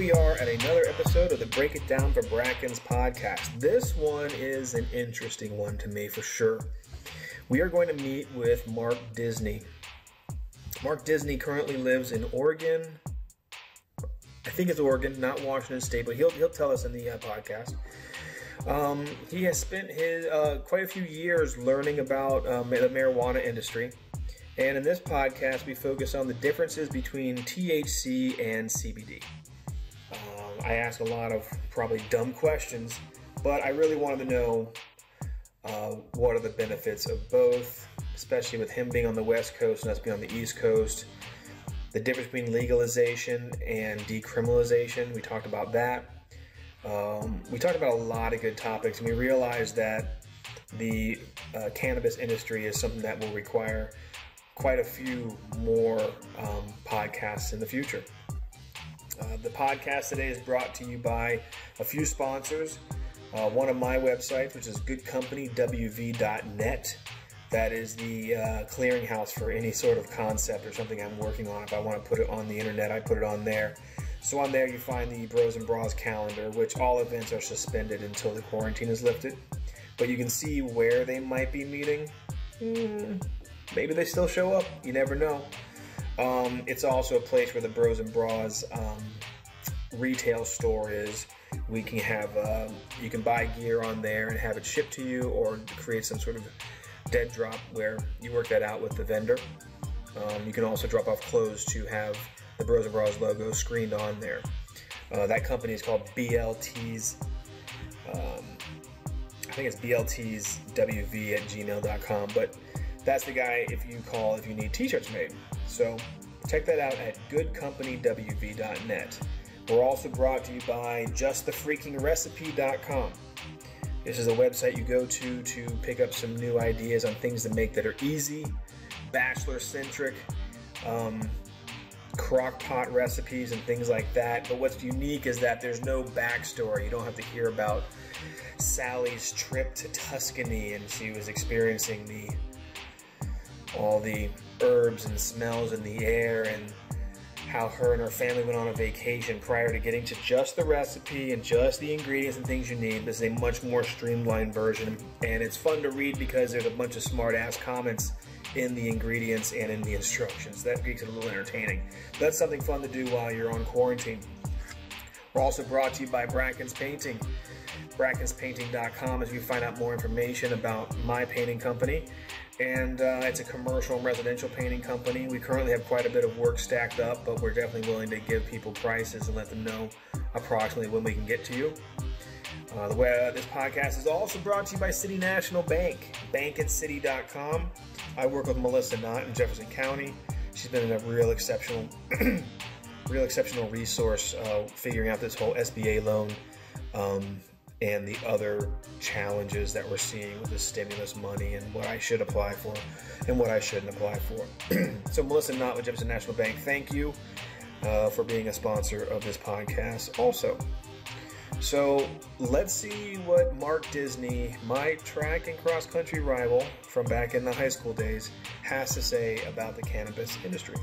we are at another episode of the Break It Down for Brackens podcast. This one is an interesting one to me for sure. We are going to meet with Mark Disney. Mark Disney currently lives in Oregon. I think it's Oregon, not Washington State, but he'll, he'll tell us in the uh, podcast. Um, he has spent his uh, quite a few years learning about um, the marijuana industry. And in this podcast, we focus on the differences between THC and CBD. I ask a lot of probably dumb questions, but I really wanted to know uh, what are the benefits of both, especially with him being on the West Coast and us being on the East Coast. The difference between legalization and decriminalization, we talked about that. Um, we talked about a lot of good topics, and we realized that the uh, cannabis industry is something that will require quite a few more um, podcasts in the future. Uh, the podcast today is brought to you by a few sponsors. Uh, one of my websites, which is goodcompanywv.net. That is the uh, clearinghouse for any sort of concept or something I'm working on. If I want to put it on the internet, I put it on there. So on there, you find the Bros and Bras calendar, which all events are suspended until the quarantine is lifted. But you can see where they might be meeting. Mm, maybe they still show up. You never know. Um, it's also a place where the Bros and Bras um, retail store is. We can have uh, you can buy gear on there and have it shipped to you, or create some sort of dead drop where you work that out with the vendor. Um, you can also drop off clothes to have the Bros and Bras logo screened on there. Uh, that company is called BLT's. Um, I think it's BLT'sWV at gmail.com, but that's the guy if you call if you need t-shirts made. So check that out at goodcompanywv.net. We're also brought to you by justthefreakingrecipe.com. This is a website you go to to pick up some new ideas on things to make that are easy, bachelor centric, um, crock pot recipes, and things like that. But what's unique is that there's no backstory. You don't have to hear about Sally's trip to Tuscany and she was experiencing the all the herbs and smells in the air and how her and her family went on a vacation prior to getting to just the recipe and just the ingredients and things you need. This is a much more streamlined version, and it's fun to read because there's a bunch of smart ass comments in the ingredients and in the instructions. That makes it a little entertaining. That's something fun to do while you're on quarantine. We're also brought to you by Brackens Painting. BrackensPainting.com as you find out more information about my painting company and uh, it's a commercial and residential painting company. We currently have quite a bit of work stacked up, but we're definitely willing to give people prices and let them know approximately when we can get to you. Uh, the way uh, this podcast is also brought to you by City National Bank, bankatcity.com. I work with Melissa Knott in Jefferson County. She's been a real exceptional, real exceptional resource uh, figuring out this whole SBA loan um, and the other challenges that we're seeing with the stimulus money and what I should apply for and what I shouldn't apply for. so, Melissa Knott with Jefferson National Bank, thank you uh, for being a sponsor of this podcast also. So, let's see what Mark Disney, my track and cross country rival from back in the high school days, has to say about the cannabis industry.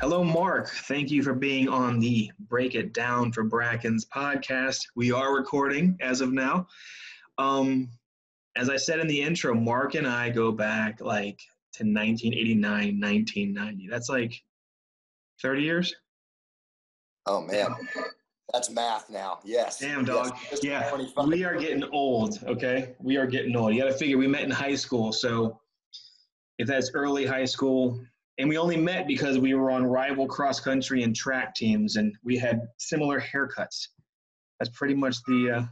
Hello, Mark. Thank you for being on the Break It Down for Brackens podcast. We are recording as of now. Um, as I said in the intro, Mark and I go back like to 1989, 1990. That's like 30 years. Oh, man. That's math now. Yes. Damn, dog. Yes. Yeah. We are getting old, okay? We are getting old. You got to figure we met in high school. So if that's early high school, and we only met because we were on rival cross country and track teams and we had similar haircuts. That's pretty much the uh...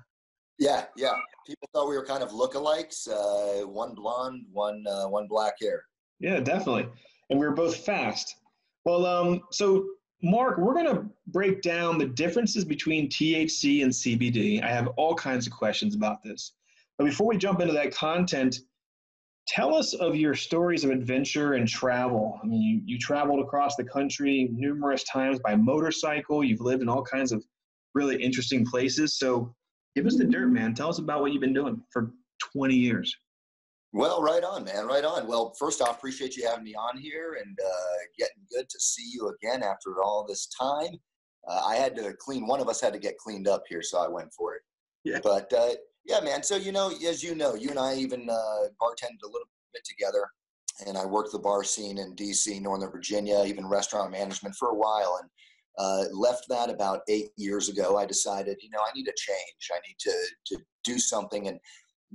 yeah yeah. People thought we were kind of lookalikes uh, one blonde one uh, one black hair. Yeah definitely. And we were both fast. Well um so mark we're going to break down the differences between thc and cbd i have all kinds of questions about this. But before we jump into that content Tell us of your stories of adventure and travel. I mean, you, you traveled across the country numerous times by motorcycle. You've lived in all kinds of really interesting places. So give us the dirt, man. Tell us about what you've been doing for 20 years. Well, right on, man. Right on. Well, first off, appreciate you having me on here and uh, getting good to see you again after all this time. Uh, I had to clean. One of us had to get cleaned up here, so I went for it. Yeah. But uh, yeah, man. So you know, as you know, you and I even uh, bartended a little bit together, and I worked the bar scene in D.C., Northern Virginia, even restaurant management for a while, and uh, left that about eight years ago. I decided, you know, I need a change. I need to to do something, and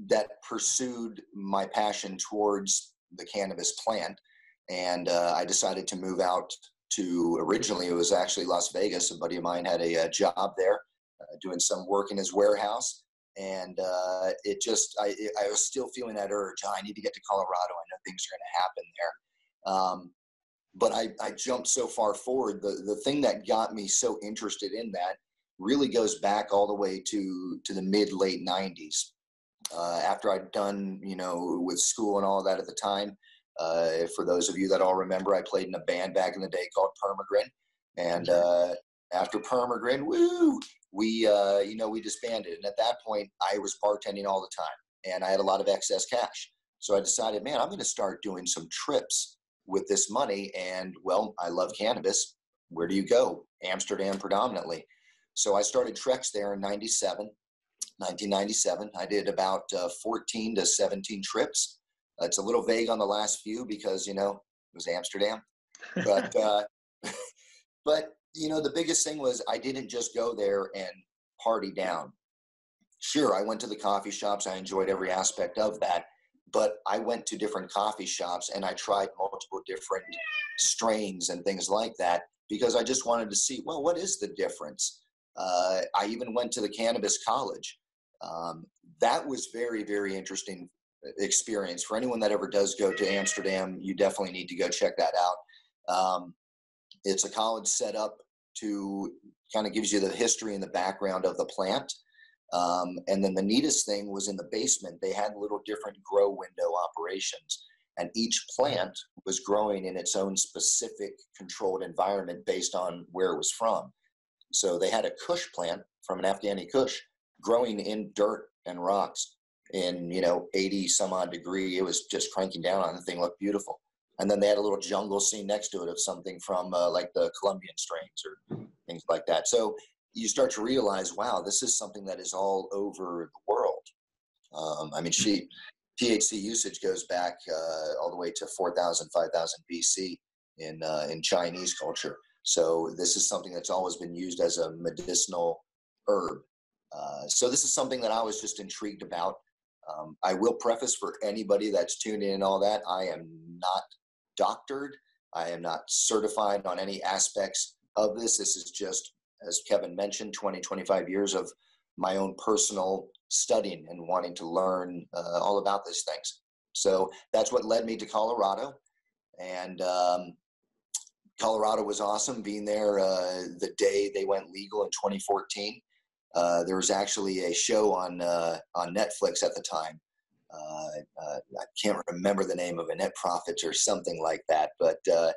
that pursued my passion towards the cannabis plant. And uh, I decided to move out to originally it was actually Las Vegas. A buddy of mine had a, a job there, uh, doing some work in his warehouse, and uh, it just I I was still feeling that urge. Oh, I need to get to Colorado. I know things are going to happen there. Um, but I, I jumped so far forward. The the thing that got me so interested in that really goes back all the way to to the mid late '90s uh, after I'd done, you know, with school and all that at the time. Uh, for those of you that all remember, I played in a band back in the day called Permagrin. And uh, after Permagrin, woo, we, uh, you know, we disbanded. And at that point, I was bartending all the time and I had a lot of excess cash. So I decided, man, I'm going to start doing some trips with this money. And well, I love cannabis. Where do you go? Amsterdam predominantly. So I started treks there in 97 1997. I did about uh, 14 to 17 trips. It's a little vague on the last few because you know it was Amsterdam, but uh, but you know the biggest thing was I didn't just go there and party down. Sure, I went to the coffee shops. I enjoyed every aspect of that, but I went to different coffee shops and I tried multiple different strains and things like that because I just wanted to see well what is the difference. Uh, I even went to the cannabis college um, that was very very interesting experience for anyone that ever does go to amsterdam you definitely need to go check that out um, it's a college set up to kind of gives you the history and the background of the plant. Um, and then the neatest thing was in the basement they had little different grow window operations and each plant was growing in its own specific controlled environment based on where it was from. So they had a kush plant from an afghani kush growing in dirt and rocks in you know 80 some odd degree. It was just cranking down on the thing looked beautiful and then they had a little jungle scene next to it of something from uh, like the colombian strains or things like that. So you start to realize wow this is something that is all over the world. Um, i mean she thc usage goes back uh, all the way to 4000 5000 bc in uh, in chinese culture. So this is something that's always been used as a medicinal herb. Uh, so this is something that I was just intrigued about. Um, I will preface for anybody that's tuned in and all that, I am not doctored. I am not certified on any aspects of this. This is just, as Kevin mentioned, 20, 25 years of my own personal studying and wanting to learn uh, all about these things. So that's what led me to Colorado. And um, Colorado was awesome being there uh, the day they went legal in 2014. Uh, there was actually a show on uh, on Netflix at the time. Uh, uh I can't remember the name of a Net Profits or something like that, but uh,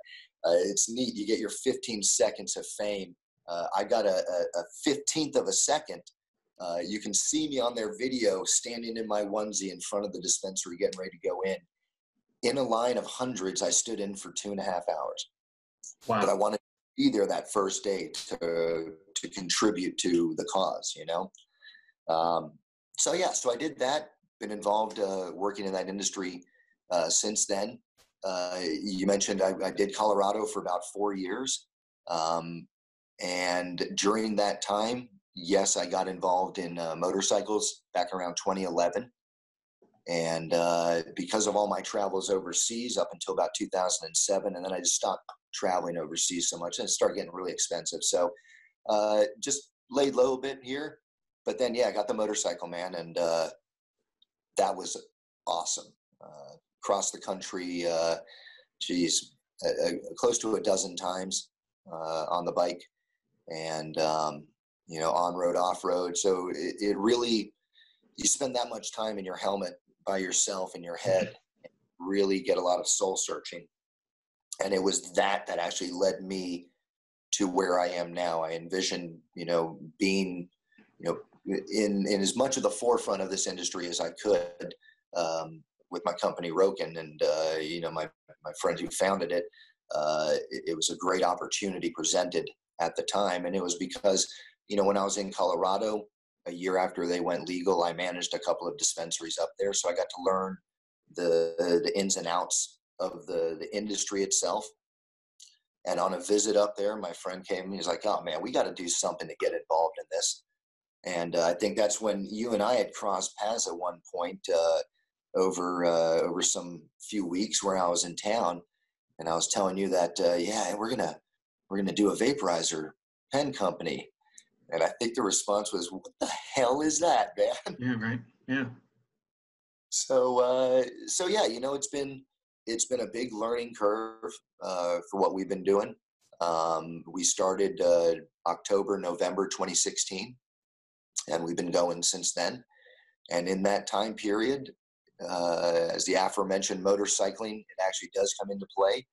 uh, it's neat. You get your 15 seconds of fame. I got a, a, 15th of a second. you can see me on their video standing in my onesie in front of the dispensary, getting ready to go in. In a line of hundreds, I stood in for two and a half hours. Wow. But I wanted to be there that first day to to contribute to the cause, you know? Um, so yeah, so I did that, been involved uh, working in that industry uh, since then. Uh, you mentioned I, I, did Colorado for about four years. Um, and during that time, yes, I got involved in uh, motorcycles back around 2011. And uh, because of all my travels overseas up until about 2007, and then I just stopped traveling overseas so much and it started getting really expensive. So uh, just laid low a bit here, but then yeah, I got the motorcycle man, and that was awesome. Uh, across the country, uh, geez, close to a dozen times uh, on the bike, and um, you know, on road, off road. So it, it really, you spend that much time in your helmet by yourself in your head, really get a lot of soul searching. And it was that that actually led me to where I am now. I envision, you know, being, you know, in in as much of the forefront of this industry as I could, um, with my company Rokin, and uh, you know my my friend who founded it. Uh, it, it was a great opportunity presented at the time, and it was because you know when I was in Colorado a year after they went legal, I managed a couple of dispensaries up there, so I got to learn the the ins and outs of the the industry itself. And on a visit up there, my friend came and he's like, "Oh man, we got to do something to get involved in this." And uh, I think that's when you and I had crossed paths at one point uh, over uh, over some few weeks where I was in town, and I was telling you that uh, yeah, we're gonna we're gonna do a vaporizer pen company, and I think the response was, "What the hell is that, man?" Yeah, right. Yeah. So uh, so yeah, you know, it's been it's been a big learning curve uh, for what we've been doing. Um, we started uh, October, November 2016, and we've been going since then. And in that time period, uh, as the aforementioned motorcycling, it actually does come into play.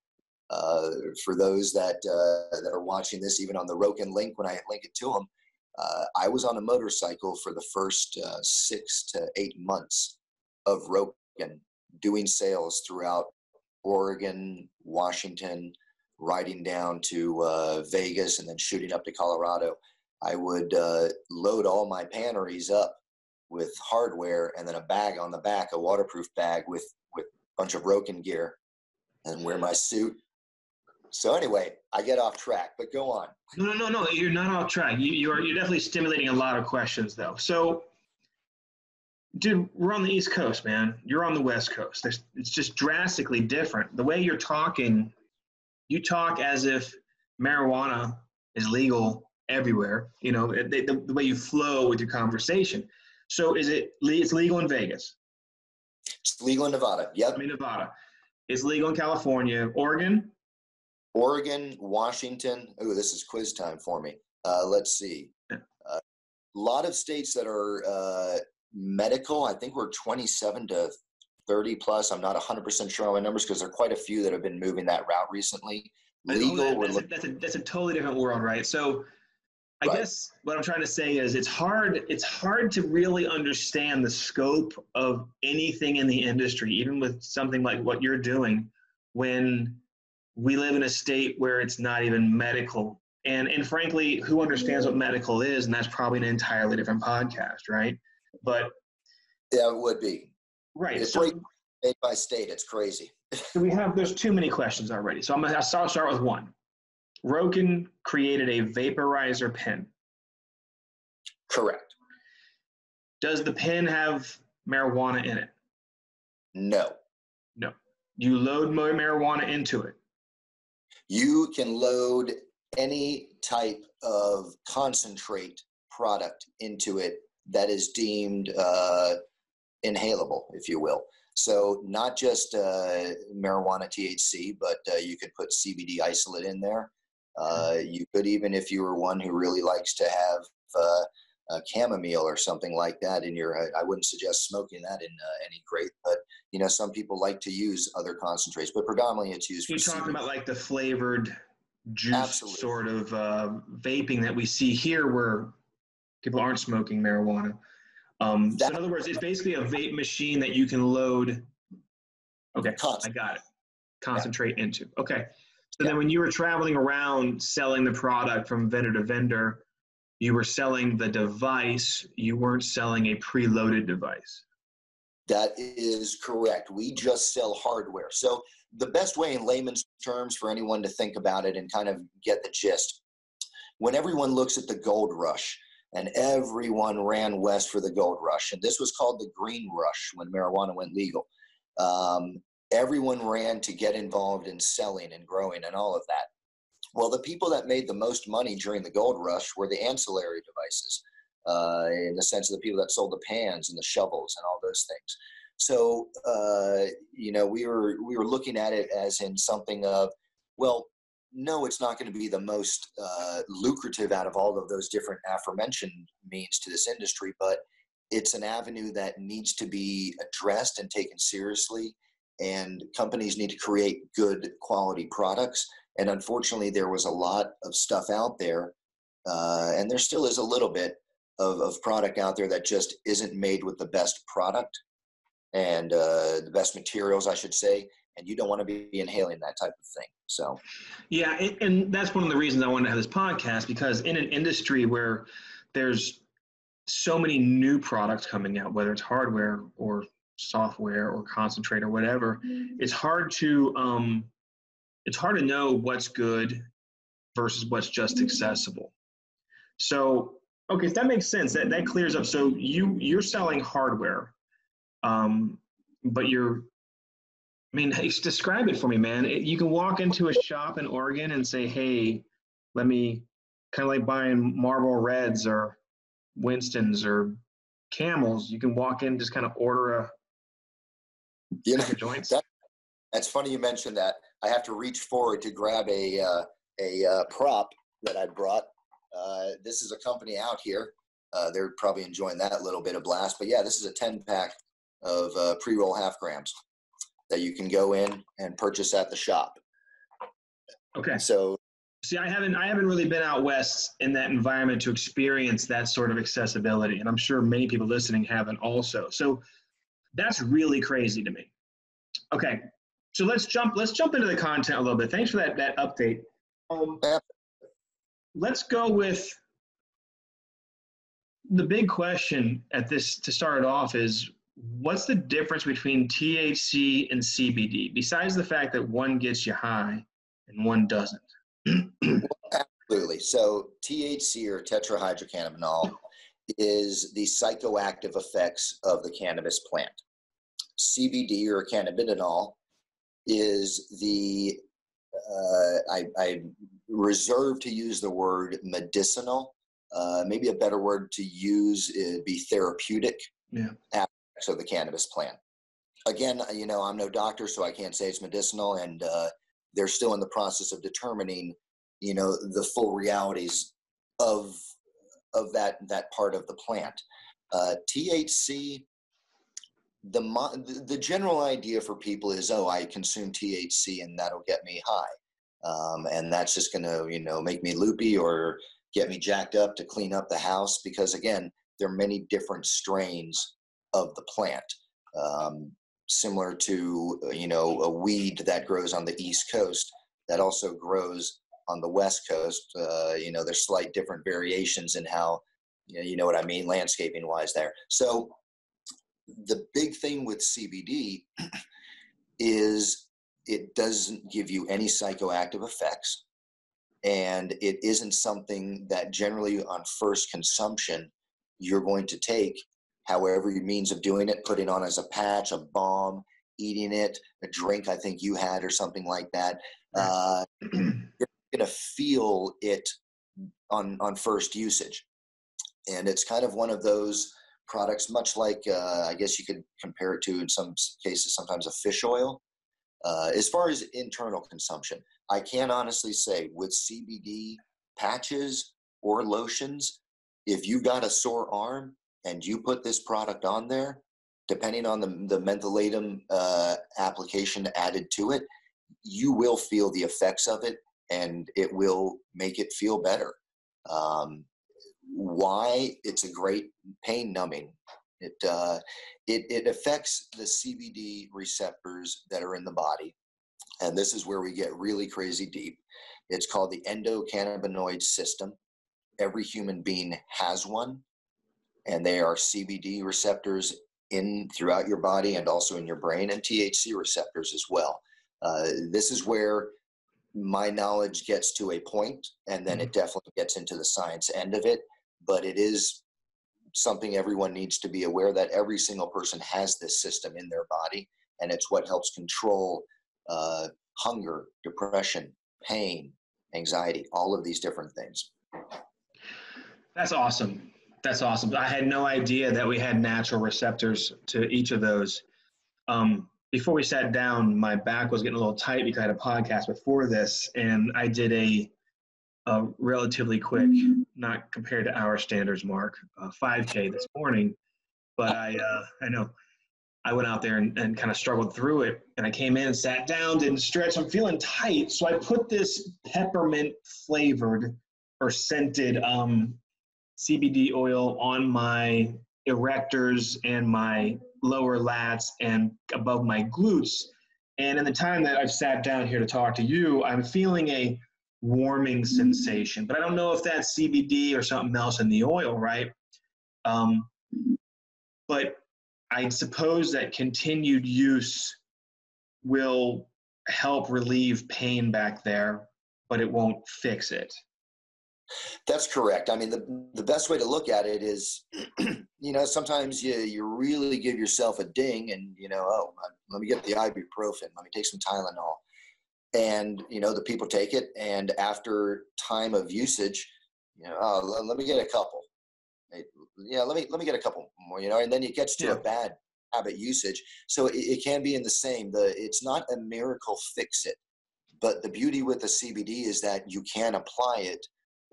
Uh, for those that uh, that are watching this, even on the Rokin link, when I link it to them, uh, I was on a motorcycle for the first six to eight months of Rokin, doing sales throughout Oregon, Washington, riding down to uh, Vegas, and then shooting up to Colorado. I would uh, load all my panniers up with hardware and then a bag on the back, a waterproof bag with with a bunch of Rokin gear, and wear my suit. So anyway, I get off track, but go on. No, no, no, no. You're not off track. You, you are. You're definitely stimulating a lot of questions, though. So dude, we're on the East Coast, man. You're on the West Coast. There's, it's just drastically different. The way you're talking, you talk as if marijuana is legal everywhere. You know, the, the, the way you flow with your conversation. So, is it? It's legal in Vegas. It's legal in Nevada. Yep. I mean Nevada. It's legal in California, Oregon. Oregon, Washington. Oh, this is quiz time for me. Uh, let's see. A uh, lot of states that are uh, medical, I think we're 27 to 30 plus. I'm not 100% sure on my numbers because there are quite a few that have been moving that route recently. Legal, that, that's, a, that's, a, that's, a, totally different world, right? So I right. guess what I'm trying to say is it's hard it's hard to really understand the scope of anything in the industry, even with something like what you're doing, when we live in a state where it's not even medical. And and frankly, who understands what medical is? And that's probably an entirely different podcast, right? But yeah, it would be right. It's so, state by state. It's crazy. we have there's too many questions already. So I'm gonna start start with one. Rokin created a vaporizer pen. Correct. Does the pen have marijuana in it? No. No. You load marijuana into it. You can load any type of concentrate product into it that is deemed uh, inhalable, if you will. So not just uh, marijuana THC, but uh, you could put CBD isolate in there. Uh, you could even, if you were one who really likes to have uh, a chamomile or something like that in your. I wouldn't suggest smoking that in uh, any grape, but you know some people like to use other concentrates, but predominantly it's used. You're talking about like the flavored juice Absolutely. sort of uh, vaping that we see here, where people aren't smoking marijuana. Um, so in other words, it's basically a vape machine that you can load. Okay, I got it. Concentrate yeah. into. Okay. So yeah. then when you were traveling around selling the product from vendor to vendor, you were selling the device, you weren't selling a preloaded device. That is correct. We just sell hardware. So the best way in layman's terms for anyone to think about it and kind of get the gist, when everyone looks at the gold rush, and everyone ran west for the gold rush. And this was called the green rush when marijuana went legal. Um, everyone ran to get involved in selling and growing and all of that. Well, the people that made the most money during the gold rush were the ancillary devices, uh, in the sense of the people that sold the pans and the shovels and all those things. So, uh, you know, we were we were looking at it as in something of, well, no, it's not going to be the most uh, lucrative out of all of those different aforementioned means to this industry, but it's an avenue that needs to be addressed and taken seriously. And companies need to create good quality products. And unfortunately, there was a lot of stuff out there, uh, and there still is a little bit of, of product out there that just isn't made with the best product. and uh, the best materials, I should say. And you don't want to be inhaling that type of thing. So, yeah, and that's one of the reasons I wanted to have this podcast because in an industry where there's so many new products coming out, whether it's hardware or software or concentrate or whatever, mm-hmm. it's hard to um, it's hard to know what's good versus what's just mm-hmm. accessible. So, okay, if that makes sense, that that clears up. So you you're selling hardware, um, but you're I mean, hey, describe it for me, man. You can walk into a shop in Oregon and say, "Hey, let me," kind of like buying Marlboro Reds or Winston's or Camels. You can walk in, just kind of order a you know, joints. That, that's funny you mentioned that. I have to reach forward to grab a uh, a uh, prop that I brought. Uh, this is a company out here. Uh, they're probably enjoying that little bit of blast. But yeah, this is a 10 pack of uh, pre roll half grams that you can go in and purchase at the shop. Okay. So See, I haven't I haven't really been out west in that environment to experience that sort of accessibility, and I'm sure many people listening haven't also. So that's really crazy to me. Okay, so let's jump let's jump into the content a little bit. Thanks for that that update. Um, let's go with the big question at this to start it off is what's the difference between THC and CBD besides the fact that one gets you high and one doesn't? Absolutely. So THC or tetrahydrocannabinol is the psychoactive effects of the cannabis plant. CBD or cannabinol is the uh, I, I, reserve to use the word medicinal. Uh, maybe a better word to use would be therapeutic yeah. aspects of the cannabis plant. Again, you know, I'm no doctor, so I can't say it's medicinal, and uh, they're still in the process of determining, you know, the full realities of of that that part of the plant. Uh, THC, the the general idea for people is, oh, I consume THC and that'll get me high, um, and that's just going to you know make me loopy or get me jacked up to clean up the house because again, there are many different strains of the plant. Um, similar to you know a weed that grows on the east coast that also grows on the west coast uh, you know there's slight different variations in how you know, you know what i mean landscaping wise there so the big thing with cbd is it doesn't give you any psychoactive effects and it isn't something that generally on first consumption you're going to take however your means of doing it, putting on as a patch, a balm, eating it, a drink I think you had or something like that. Uh, you're gonna feel it on on first usage, and it's kind of one of those products, much like uh, I guess you could compare it to in some cases sometimes a fish oil. Uh, as far as internal consumption, I can honestly say with CBD patches or lotions, if you got a sore arm, and you put this product on there, depending on the, the mentholatum uh, application added to it, you will feel the effects of it and it will make it feel better. Um, why? It's a great pain numbing. It, uh, it, it affects the CBD receptors that are in the body. And this is where we get really crazy deep. It's called the endocannabinoid system. Every human being has one and they are CBD receptors in throughout your body and also in your brain and THC receptors as well. Uh, this is where my knowledge gets to a point and then it mm-hmm. definitely gets into the science end of it but it is something everyone needs to be aware that every single person has this system in their body and it's what helps control uh, hunger depression pain anxiety all of these different things that's awesome that's awesome. I had no idea that we had natural receptors to each of those. Um, before we sat down, my back was getting a little tight because I had a podcast before this, and I did a, a relatively quick, not compared to our standards, Mark, uh, 5K this morning. But I, uh, I know I went out there and, and kind of struggled through it. And I came in and sat down, didn't stretch. I'm feeling tight. So I put this peppermint flavored or scented um, CBD oil on my erectors and my lower lats and above my glutes. And in the time that I've sat down here to talk to you, I'm feeling a warming sensation, but I don't know if that's CBD or something else in the oil, right? Um, but I suppose that continued use will help relieve pain back there, but it won't fix it. That's correct. I mean, the, the best way to look at it is, you know, sometimes you, you really give yourself a ding and, you know, oh, let me get the ibuprofen, let me take some Tylenol. And, you know, the people take it. And after time of usage, you know, oh, let me get a couple. Yeah, let me, let me get a couple more, you know, and then it gets to yeah. a bad habit usage. So it, it can be in the same, the, it's not a miracle fix it, but the beauty with the CBD is that you can apply it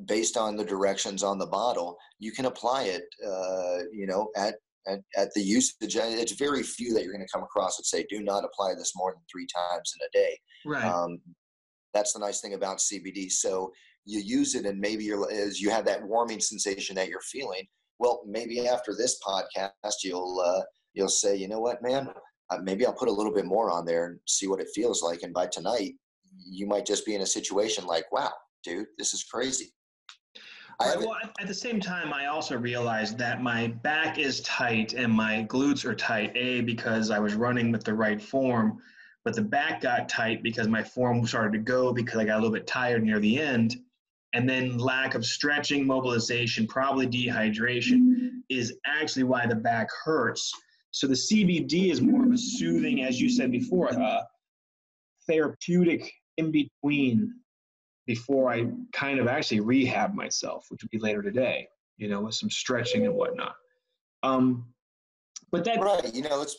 based on the directions on the bottle, you can apply it, uh, you know, at, at, at the usage. It's very few that you're going to come across that say, do not apply this more than three times in a day. Right. Um, that's the nice thing about CBD. So you use it and maybe you're, as you have that warming sensation that you're feeling. Well, maybe after this podcast, you'll, uh, you'll say, you know what, man, uh, maybe I'll put a little bit more on there and see what it feels like. And by tonight, you might just be in a situation like, wow, dude, this is crazy. Right, well, at the same time, I also realized that my back is tight and my glutes are tight. A because I was running with the right form, but the back got tight because my form started to go because I got a little bit tired near the end, and then lack of stretching, mobilization, probably dehydration is actually why the back hurts. So the CBD is more of a soothing, as you said before, uh, therapeutic in between before I kind of actually rehab myself, which would be later today, you know, with some stretching and whatnot. Um, but that right, you know, it's.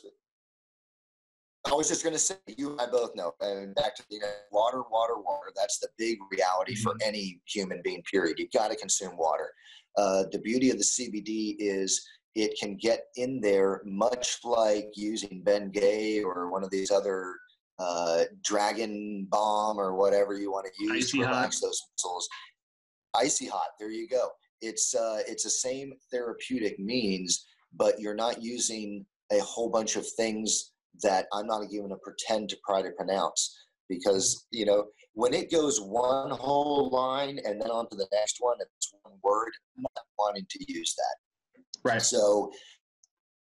I was just going to say, you and I both know, and back to you know, water, water, water. That's the big reality mm-hmm. for any human being. Period. You got to consume water. Uh, the beauty of the CBD is it can get in there, much like using Ben Gay or one of these other uh, dragon balm or whatever you want to use Icy to relax hot. those muscles. Icy hot. There you go. It's uh, it's the same therapeutic means, but you're not using a whole bunch of things that I'm not even going to pretend to try to pronounce because you know when it goes one whole line and then on to the next one, it's one word. I'm not wanting to use that. Right. So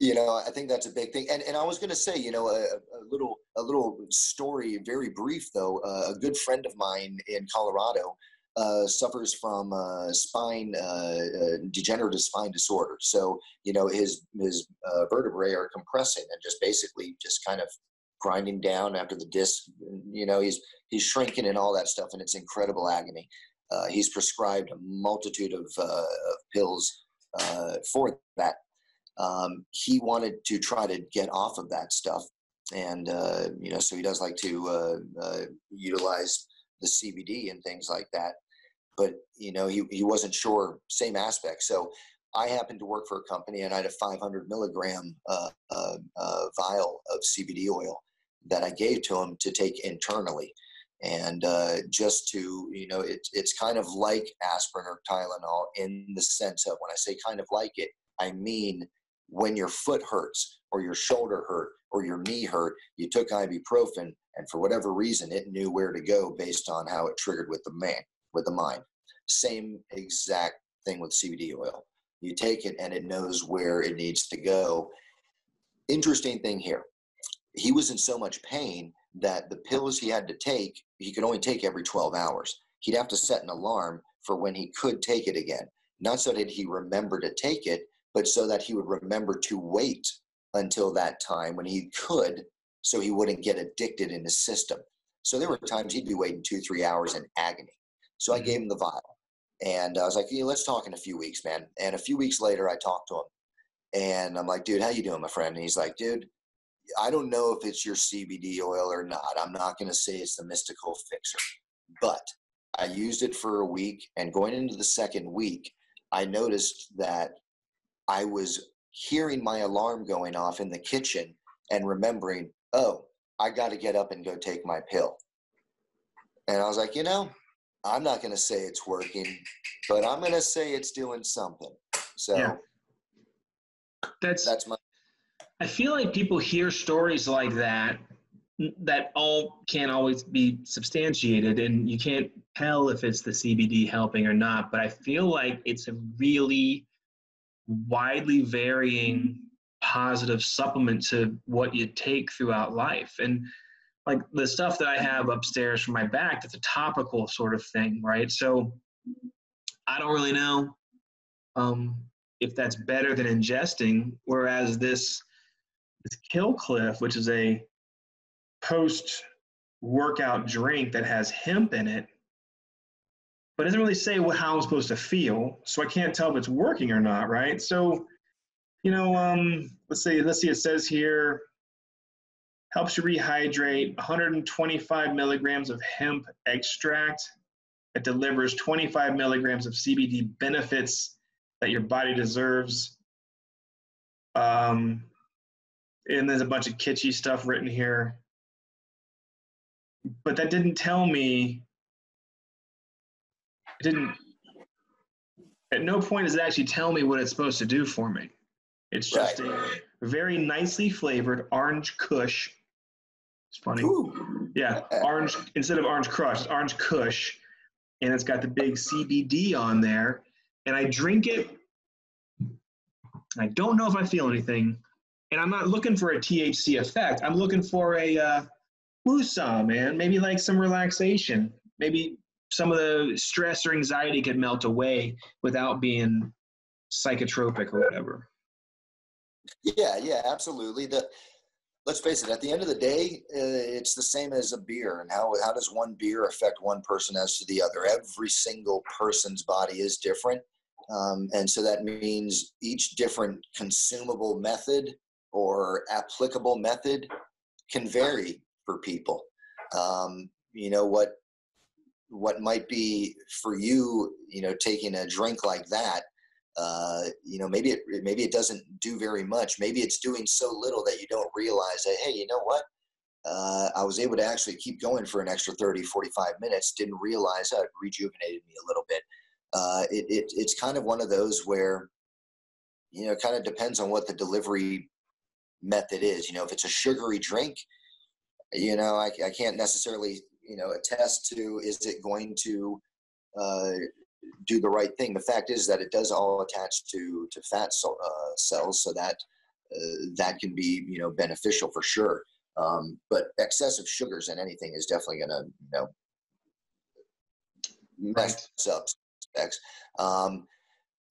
you know i think that's a big thing. And, and i was going to say you know a, a, little a little story very brief though. Uh, a good friend of mine in colorado uh, suffers from uh, spine uh, uh, degenerative spine disorder. So you know his his uh, vertebrae are compressing and just basically just kind of grinding down after the disc you know he's he's shrinking and all that stuff and it's incredible agony. He's prescribed a multitude of, of pills for that um, he wanted to try to get off of that stuff. And, uh, you know, so he does like to uh, uh, utilize the CBD and things like that. But, you know, he, he wasn't sure, same aspect. So I happened to work for a company and I had a 500 milligram uh, uh, uh, vial of CBD oil that I gave to him to take internally and just to you know it, it's kind of like aspirin or tylenol in the sense of when i say kind of like it i mean when your foot hurts or your shoulder hurt or your knee hurt, you took ibuprofen, and for whatever reason, it knew where to go based on how it triggered with the man, with the mind. Same exact thing with CBD oil. You take it and it knows where it needs to go. Interesting thing here. He was in so much pain that the pills he had to take, he could only take every 12 hours. He'd have to set an alarm for when he could take it again. Not so that he remembered to take it, but so that he would remember to wait until that time when he could so he wouldn't get addicted in his system. So there were times he'd be waiting two, three hours in agony. So I mm-hmm. gave him the vial. And I was like, yeah, let's talk in a few weeks, man. And a few weeks later, I talked to him. And I'm like, dude, how you doing, my friend? And he's like, dude, I don't know if it's your CBD oil or not. I'm not going to say it's the mystical fixer. But I used it for a week. And going into the second week, I noticed that I was hearing my alarm going off in the kitchen and remembering, oh, I got to get up and go take my pill. And I was like, you know, I'm not going to say it's working, but I'm going to say it's doing something. So yeah. that's that's my I feel like people hear stories like that that all can't always be substantiated and you can't tell if it's the CBD helping or not, but I feel like it's a really widely varying positive supplement to what you take throughout life. And like the stuff that I have upstairs for my back, that's a topical sort of thing, right? So I don't really know um, if that's better than ingesting. Whereas this this Kill Cliff, which is a post workout drink that has hemp in it, but it doesn't really say how I'm supposed to feel, so I can't tell if it's working or not, right? So, you know, um, let's see, let's see, it says here helps you rehydrate 125 milligrams of hemp extract. It delivers 25 milligrams of cbd benefits that your body deserves. Um, and there's a bunch of kitschy stuff written here. But that didn't tell me it didn't at no point does it actually tell me what it's supposed to do for me it's just right. a very nicely flavored orange kush it's funny. Ooh. Yeah, orange instead of orange crush, it's orange kush, and it's got the big CBD on there. And I drink it. I don't know if I feel anything, and I'm not looking for a THC effect. I'm looking for a uh, woosah, man. Maybe like some relaxation. Maybe some of the stress or anxiety could melt away without being psychotropic or whatever. Yeah, yeah, absolutely. The let's face it, at the end of the day, uh, it's the same as a beer. And how, how does one beer affect one person as to the other? Every single person's body is different. Um, and so that means each different consumable method or applicable method can vary for people. Um, you know what what might be for you, you know, taking a drink like that uh, you know, maybe it maybe it doesn't do very much. Maybe it's doing so little that you don't realize that. Hey, you know what? Uh, I was able to actually keep going for an extra 30, 45 minutes. Didn't realize how it rejuvenated me a little bit. Uh, it, it, it's kind of one of those where, you know, it kind of depends on what the delivery method is. You know, if it's a sugary drink, you know, I, I can't necessarily, you know, attest to is it going to uh, do the right thing. The fact is that it does all attach to to fat so, uh, cells, so that uh, that can be you know beneficial for sure. Um, but excessive sugars in anything is definitely going to you know mess up specs. Um,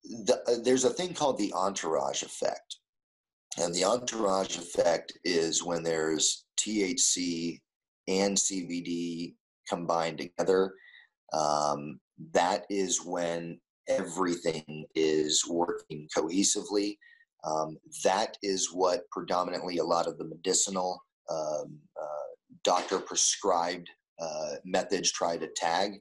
the, uh, there's a thing called the entourage effect, and the entourage effect is when there's THC and CBD combined together. Um, that is when everything is working cohesively. Um, that is what predominantly a lot of the medicinal um, uh, doctor prescribed uh, methods try to tag.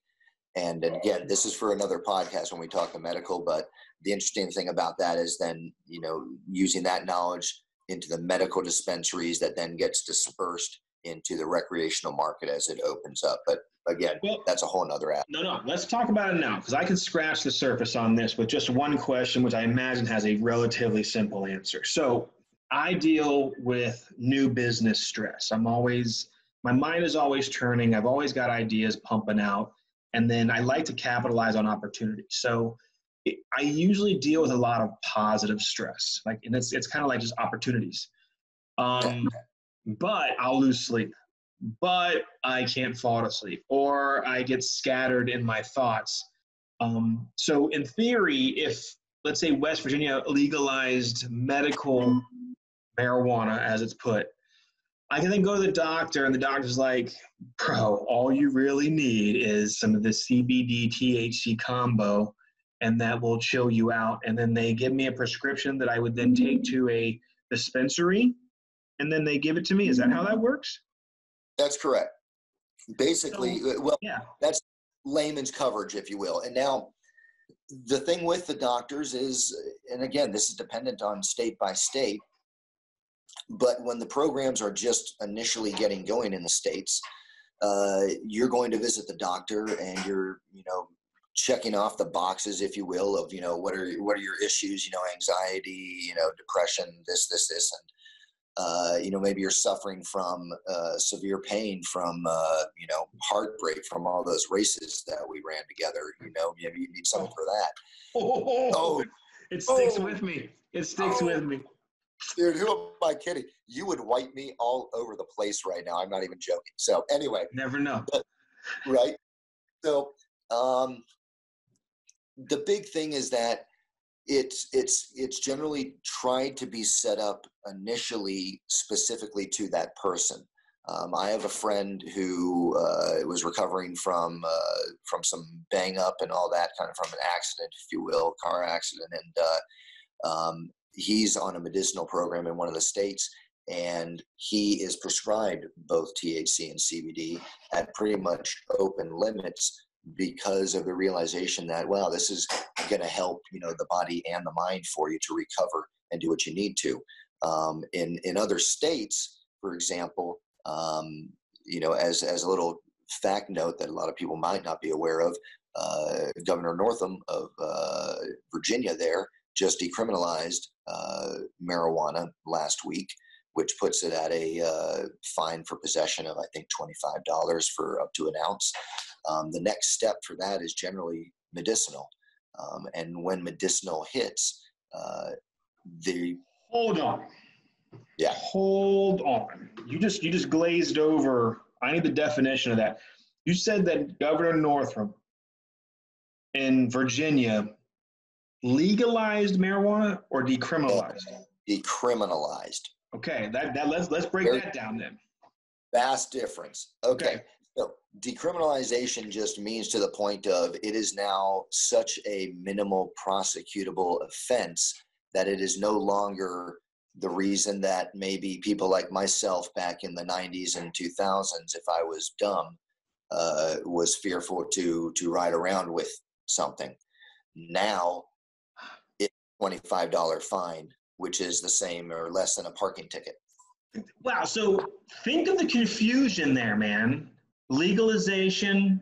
And again, this is for another podcast when we talk the medical, but the interesting thing about that is then, you know, using that knowledge into the medical dispensaries that then gets dispersed into the recreational market as it opens up. But again, well, that's a whole nother app. No, no, let's talk about it now because I can scratch the surface on this with just one question, which I imagine has a relatively simple answer. So I deal with new business stress. I'm always, my mind is always turning. I've always got ideas pumping out. And then I like to capitalize on opportunities. So it, I usually deal with a lot of positive stress, like, and it's, it's kind of like just opportunities. Um, but I'll lose sleep but I can't fall asleep or I get scattered in my thoughts. Um, so, in theory, if let's say West Virginia legalized medical marijuana, as it's put, I can then go to the doctor, and the doctor's like, Bro, all you really need is some of the CBD THC combo, and that will chill you out. And then they give me a prescription that I would then take to a dispensary, and then they give it to me. Is that how that works? That's correct. Basically, so, uh, well, yeah. that's layman's coverage, if you will. And now, the thing with the doctors is, and again, this is dependent on state by state, but when the programs are just initially getting going in the states, uh, you're going to visit the doctor and you're, you know, checking off the boxes, if you will, of you know what are what are your issues, you know, anxiety, you know, depression, this, this, this, and uh, you know, maybe you're suffering from uh, severe pain from, uh, you know, heartbreak from all those races that we ran together. You know, maybe you need something for that. Oh, oh it sticks oh, with me. It sticks oh, with me. Dude, who am I kidding? You would wipe me all over the place right now. I'm not even joking. So anyway, never know. right. So um, the big thing is that it's it's it's generally tried to be set up initially specifically to that person. Um, I have a friend who uh, was recovering from uh, from some bang up and all that, kind of from an accident, if you will, car accident, and uh, um, he's on a medicinal program in one of the states, and he is prescribed both THC and CBD at pretty much open limits because of the realization that wow this is going to help you know the body and the mind for you to recover and do what you need to. Um, in in other states for example um, you know as as a little fact note that a lot of people might not be aware of uh, governor northam of uh, virginia there just decriminalized uh, marijuana last week which puts it at a uh, fine for possession of, I think, $25 for up to an ounce. Um, the next step for that is generally medicinal. Um, and when medicinal hits, uh, the hold on, yeah, hold on. You just you just glazed over. I need the definition of that. You said that Governor Northam in Virginia legalized marijuana or decriminalized? Decriminalized. Okay, that, that let's let's break Very that down then. Vast difference. Okay. okay. So decriminalization just means to the point of it is now such a minimal prosecutable offense that it is no longer the reason that maybe people like myself back in the 90s and 2000s if i was dumb uh, was fearful to to ride around with something now it's $25 fine which is the same or less than a parking ticket. Wow. So think of the confusion there, man. Legalization,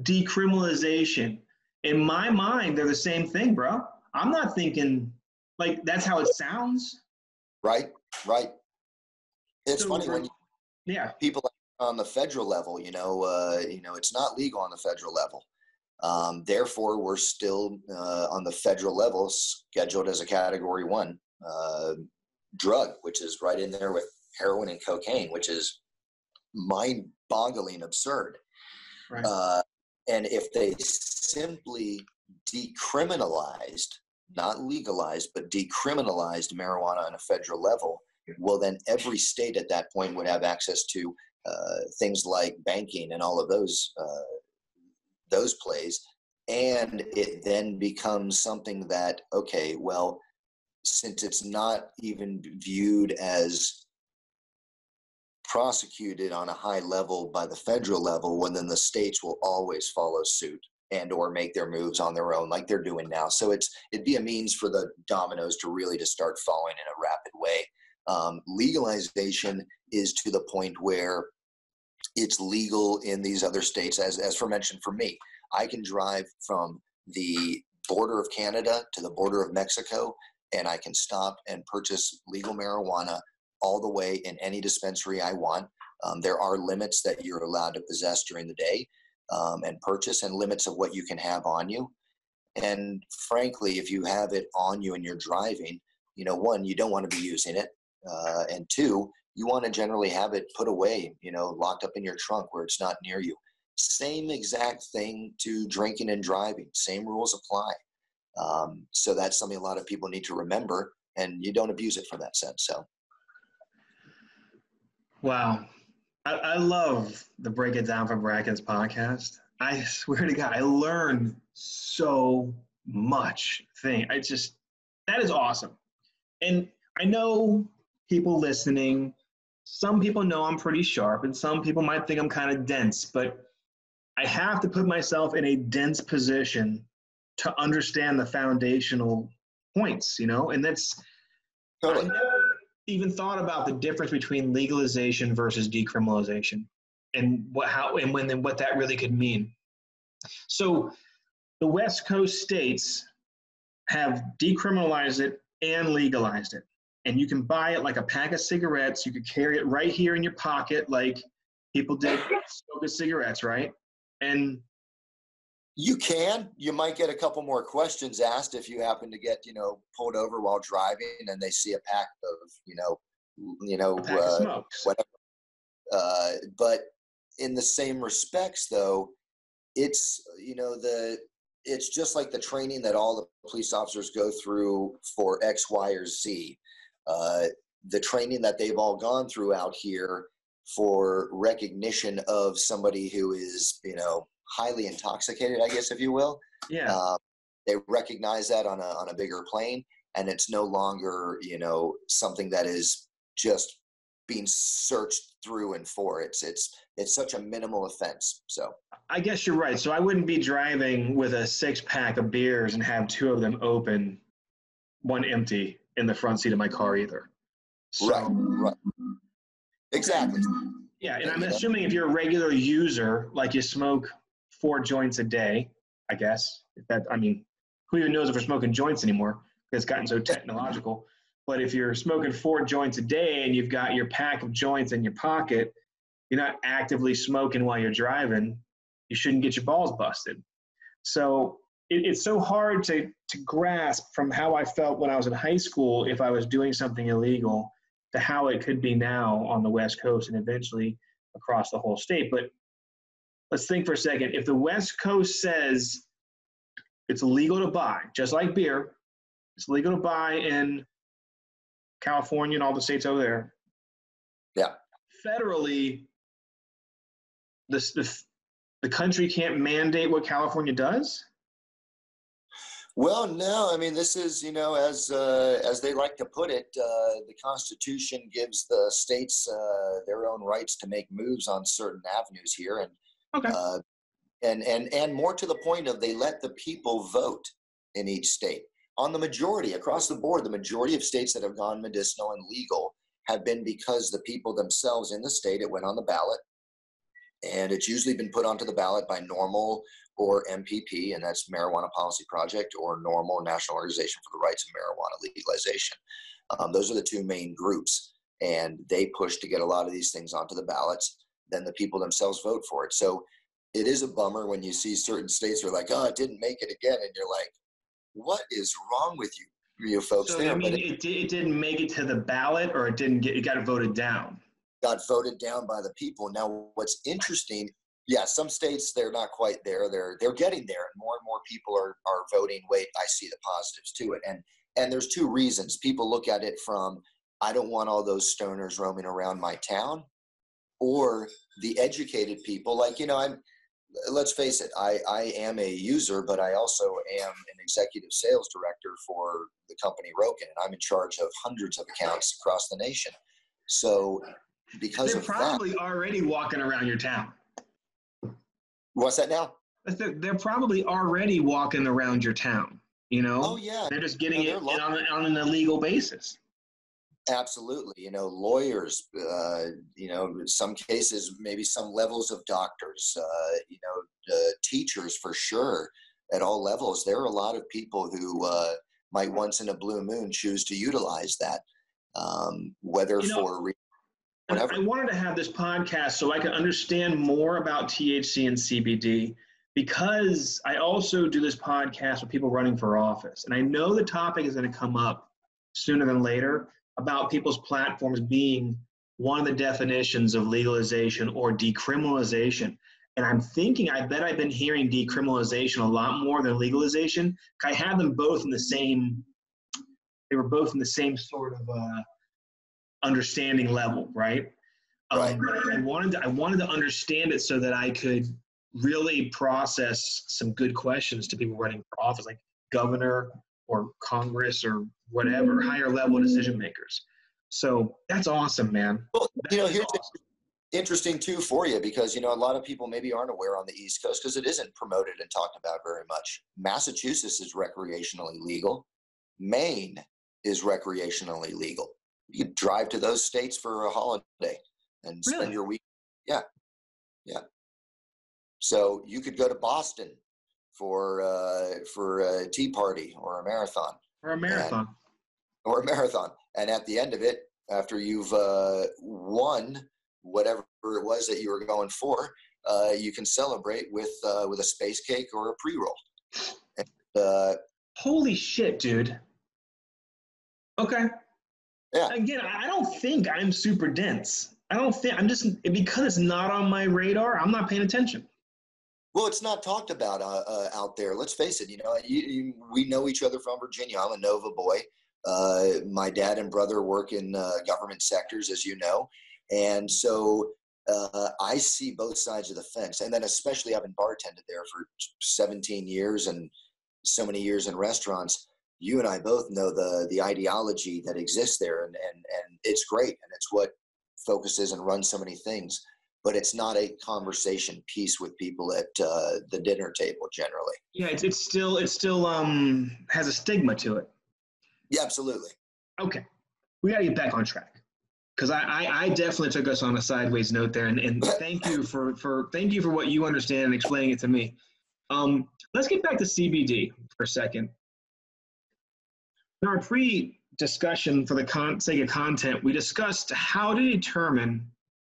decriminalization. In my mind, they're the same thing, bro. I'm not thinking like that's how it sounds. Right, right. It's so, funny when you, yeah people on the federal level, you know, uh, you know, it's not legal on the federal level. Um, therefore, we're still uh, on the federal level scheduled as a Category One uh, drug, which is right in there with heroin and cocaine, which is mind-boggling absurd. Right. Uh, and if they simply decriminalized, not legalized, but decriminalized marijuana on a federal level, well, then every state at that point would have access to uh, things like banking and all of those uh, those plays, and it then becomes something that okay, well, since it's not even viewed as prosecuted on a high level by the federal level, well, then the states will always follow suit and or make their moves on their own like they're doing now. So it's it'd be a means for the dominoes to really to start falling in a rapid way. Um, legalization is to the point where it's legal in these other states. As as for mentioned, for me, I can drive from the border of Canada to the border of Mexico and I can stop and purchase legal marijuana all the way in any dispensary I want. Um, there are limits that you're allowed to possess during the day um, and purchase, and limits of what you can have on you. And frankly, if you have it on you and you're driving, you know, one, you don't want to be using it, uh, and two, you want to generally have it put away, you know, locked up in your trunk where it's not near you. Same exact thing to drinking and driving. Same rules apply. Um, so that's something a lot of people need to remember, and you don't abuse it from that sense. So, wow, I, I love the Break It Down for Brackens podcast. I swear to God, I learned so much thing. I just that is awesome, and I know people listening. Some people know I'm pretty sharp, and some people might think I'm kind of dense, but I have to put myself in a dense position to understand the foundational points, you know, and that's totally. I never even thought about the difference between legalization versus decriminalization and what how and when and what that really could mean. So the West Coast states have decriminalized it and legalized it. and you can buy it like a pack of cigarettes. You could carry it right here in your pocket, like people did smoking cigarettes, right? And you can. You might get a couple more questions asked if you happen to get, you know, pulled over while driving and they see a pack of, you know, you know, uh, whatever. Uh, but in the same respects, though, it's you know the it's just like the training that all the police officers go through for X, Y, or Z. Uh, the training that they've all gone through out here for recognition of somebody who is, you know, highly intoxicated, I guess, if you will. Yeah. Uh, they recognize that on a on a bigger plane, and it's no longer, you know, something that is just being searched through and for. It's it's it's such a minimal offense. So I guess you're right. So I wouldn't be driving with a six pack of beers and have two of them open, one empty in the front seat of my car either. So, right. Right. Exactly. Yeah, and I'm assuming if you're a regular user, like you smoke four joints a day, I guess. If that, I mean, who even knows if we're smoking joints anymore? It's gotten so technological. But if you're smoking four joints a day and you've got your pack of joints in your pocket, you're not actively smoking while you're driving. You shouldn't get your balls busted. So it, it's so hard to, to grasp from how I felt when I was in high school if I was doing something illegal to how it could be now on the West Coast and eventually across the whole state. But let's think for a second. If the West Coast says it's legal to buy, just like beer, it's legal to buy in California and all the states over there. Yeah. Federally, this the, the country can't mandate what California does. Well, no, I mean this is you know as uh, as they like to put it, uh, the Constitution gives the states uh, their own rights to make moves on certain avenues here, and okay. Uh, and and and more to the point of they let the people vote in each state on the majority across the board, the majority of states that have gone medicinal and legal have been because the people themselves in the state, it went on the ballot. And it's usually been put onto the ballot by NORML or MPP, and that's Marijuana Policy Project, or NORML National Organization for the Rights of Marijuana Legalization. Um, those are the two main groups. And they push to get a lot of these things onto the ballots. Then the people themselves vote for it. So it is a bummer when you see certain states are like, oh, it didn't make it again. And you're like, what is wrong with you, you folks so, there? I mean, it, it, didn't make it to the ballot, or it didn't get it got voted down. Got voted down by the people. Now, what's interesting? Yeah, some states they're not quite there. They're they're getting there, and more and more people are are voting. Wait, I see the positives to it, and and there's two reasons. People look at it from I don't want all those stoners roaming around my town, or the educated people. Like you know, I'm let's face it, I, I am a user, but I also am an executive sales director for the company Rokin, and I'm in charge of hundreds of accounts across the nation. So, because they're probably that, already walking around your town. What's that now? They're, they're probably already walking around your town. You know? Oh yeah. They're just getting it on, on an illegal basis. Absolutely. You know, lawyers, uh, you know, some cases, maybe some levels of doctors, uh, you know, uh, teachers for sure at all levels. There are a lot of people who uh, might once in a blue moon choose to utilize that, um, whether you know, for whatever. I wanted to have this podcast so I could understand more about THC and CBD because I also do this podcast with people running for office. And I know the topic is going to come up sooner than later about people's platforms being one of the definitions of legalization or decriminalization. And I'm thinking, I bet I've been hearing decriminalization a lot more than legalization. I have them both in the same, they were both in the same sort of uh, understanding level, right? Um, right. Um, I wanted to, I wanted to understand it so that I could really process some good questions to people running for office, like governor or Congress or whatever, higher level decision makers. So that's awesome, man. Well, you know, here's awesome. interesting too for you because you know a lot of people maybe aren't aware on the East Coast because it isn't promoted and talked about very much. Massachusetts is recreationally legal. Maine is recreationally legal. You drive to those states for a holiday and spend really? your week. Yeah, yeah. So you could go to Boston for uh, for a tea party or a marathon. Or a marathon. Or a marathon. And at the end of it, after you've uh, won whatever it was that you were going for, uh, you can celebrate with uh, with a space cake or a pre roll. Uh, Holy shit, dude! Okay. Yeah. Again, I don't think I'm super dense. I don't think I'm just because it's not on my radar. I'm not paying attention. Well, it's not talked about uh, uh, out there. Let's face it. You know, you, you, we know each other from Virginia. I'm a Nova boy. Uh, my dad and brother work in uh, government sectors, as you know, and so uh, I see both sides of the fence. And then, especially I've been bartended there for 17 years and so many years in restaurants, you and I both know the the ideology that exists there, and and and it's great, and it's what focuses and runs so many things but it's not a conversation piece with people at uh, the dinner table generally. Yeah, it's, it's still it still um, has a stigma to it. Yeah, absolutely. Okay, we got to get back on track because I, I, I definitely took us on a sideways note there, and, and thank you for for thank you for what you understand and explaining it to me. Um, let's get back to CBD for a second. In our pre-discussion for the con- sake of content, we discussed how to determine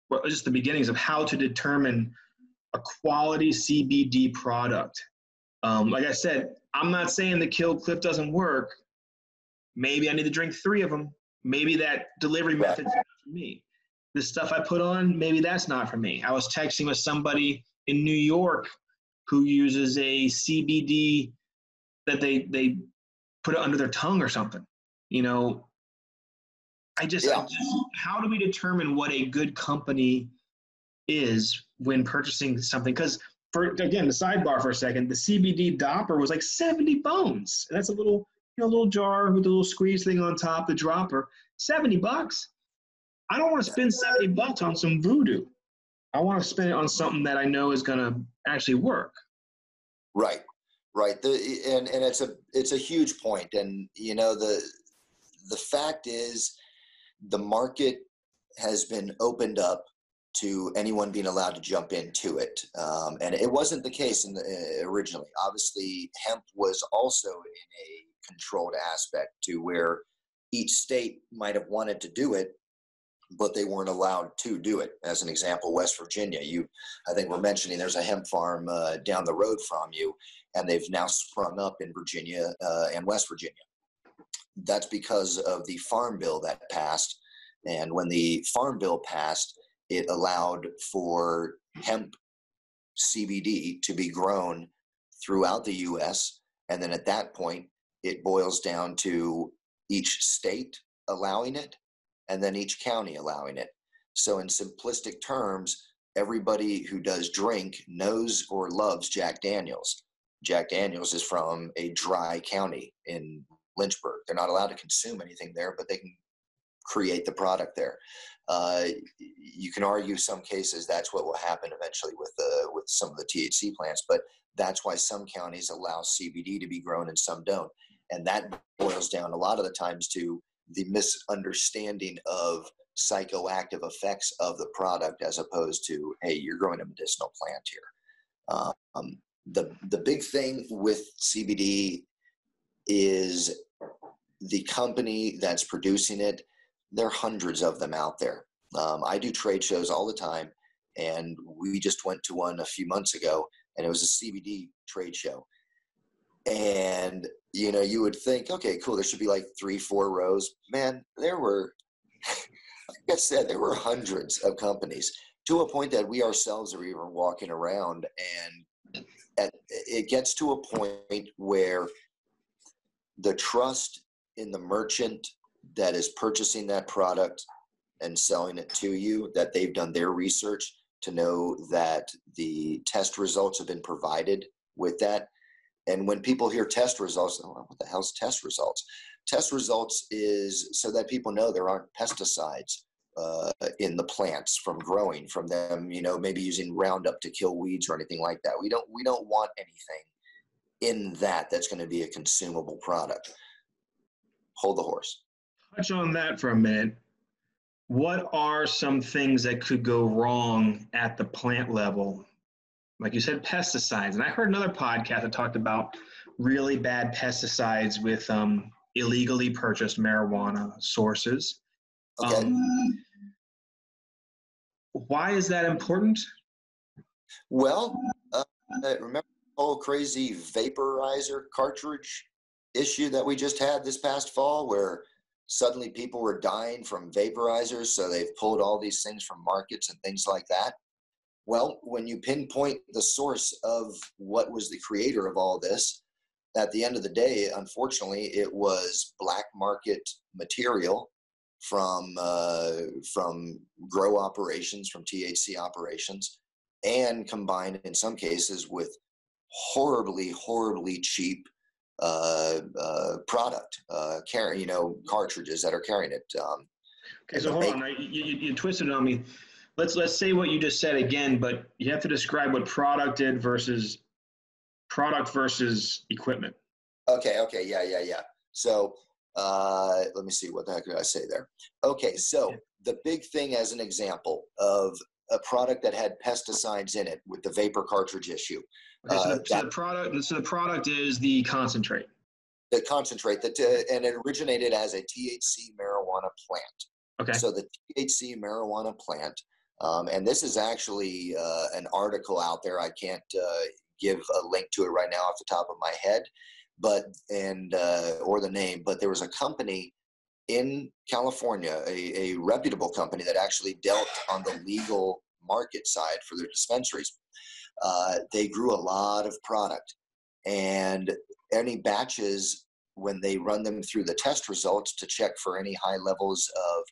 well, just the beginnings of how to determine a quality CBD product. Um, like I said, I'm not saying the Kill Cliff doesn't work. Maybe I need to drink three of them. Maybe that delivery method's not for me. The stuff I put on, maybe that's not for me. I was texting with somebody in New York who uses a CBD that they they put it under their tongue or something. You know, I just, yeah. I just, how do we determine what a good company is when purchasing something? Because for again, the sidebar for a second, the CBD dropper was like 70 bones. That's a little, you know, little jar with a little squeeze thing on top, the dropper, 70 bucks. I don't want to spend 70 bucks on some voodoo. I want to spend it on something that I know is going to actually work. Right, right. The, and and it's a it's a huge point. and you know the the fact is the market has been opened up to anyone being allowed to jump into it. Um, and it wasn't the case in the, uh, originally. Obviously, hemp was also in a controlled aspect to where each state might have wanted to do it, but they weren't allowed to do it. As an example, West Virginia, you, I think we're mentioning there's a hemp farm uh, down the road from you, and they've now sprung up in Virginia uh, and West Virginia that's because of the farm bill that passed. And when the farm bill passed, it allowed for hemp CBD to be grown throughout the US. And then at that point, it boils down to each state allowing it and then each county allowing it. So, in simplistic terms, everybody who does drink knows or loves Jack Daniels. Jack Daniels is from a dry county in Lynchburg. They're not allowed to consume anything there, but they can create the product there. Uh, you can argue some cases that's what will happen eventually with the with some of the THC plants, but that's why some counties allow CBD to be grown and some don't, and that boils down a lot of the times to the misunderstanding of psychoactive effects of the product as opposed to hey you're growing a medicinal plant here um, the the big thing with cbd is the company that's producing it, there are hundreds of them out there. Um, I do trade shows all the time, and we just went to one a few months ago, and it was a CBD trade show. And you know, you would think, okay, cool, there should be like three, four rows. Man, there were, like I said, there were hundreds of companies to a point that we ourselves are even walking around, and at, it gets to a point where the trust in the merchant that is purchasing that product and selling it to you that they've done their research to know that the test results have been provided with that and when people hear test results oh, what the hell's test results test results is so that people know there aren't pesticides uh, in the plants from growing from them you know maybe using roundup to kill weeds or anything like that we don't we don't want anything in that that's going to be a consumable product hold the horse. Touch on that for a minute. What are some things that could go wrong at the plant level? Like you said, pesticides. And I heard another podcast that talked about really bad pesticides with um, illegally purchased marijuana sources. Okay. Um, why is that important? Well, uh, remember the whole crazy vaporizer cartridge issue that we just had this past fall where suddenly people were dying from vaporizers, so they've pulled all these things from markets and things like that. Well, when you pinpoint the source of what was the creator of all this, at the end of the day, unfortunately, it was black market material from uh, from grow operations, from THC operations, and combined in some cases with horribly, horribly cheap uh, uh, product, uh, carry you know cartridges that are carrying it. Um, okay, so hold on, you, you, you twisted it on me. Let's let's say what you just said again, but you have to describe what product did versus product versus equipment. Okay, okay, yeah, yeah, yeah. So uh, let me see what the heck did I say there. Okay, so the big thing as an example of a product that had pesticides in it with the vapor cartridge issue. Okay, so, the, uh, so the product, so the product is the concentrate. The concentrate that, uh, and it originated as a THC marijuana plant. Okay. So the THC marijuana plant, um, and this is actually uh, an article out there. I can't uh, give a link to it right now off the top of my head, but and uh, or the name. But there was a company in California, a, a reputable company that actually dealt on the legal market side for their dispensaries. Uh, they grew a lot of product, and any batches when they run them through the test results to check for any high levels of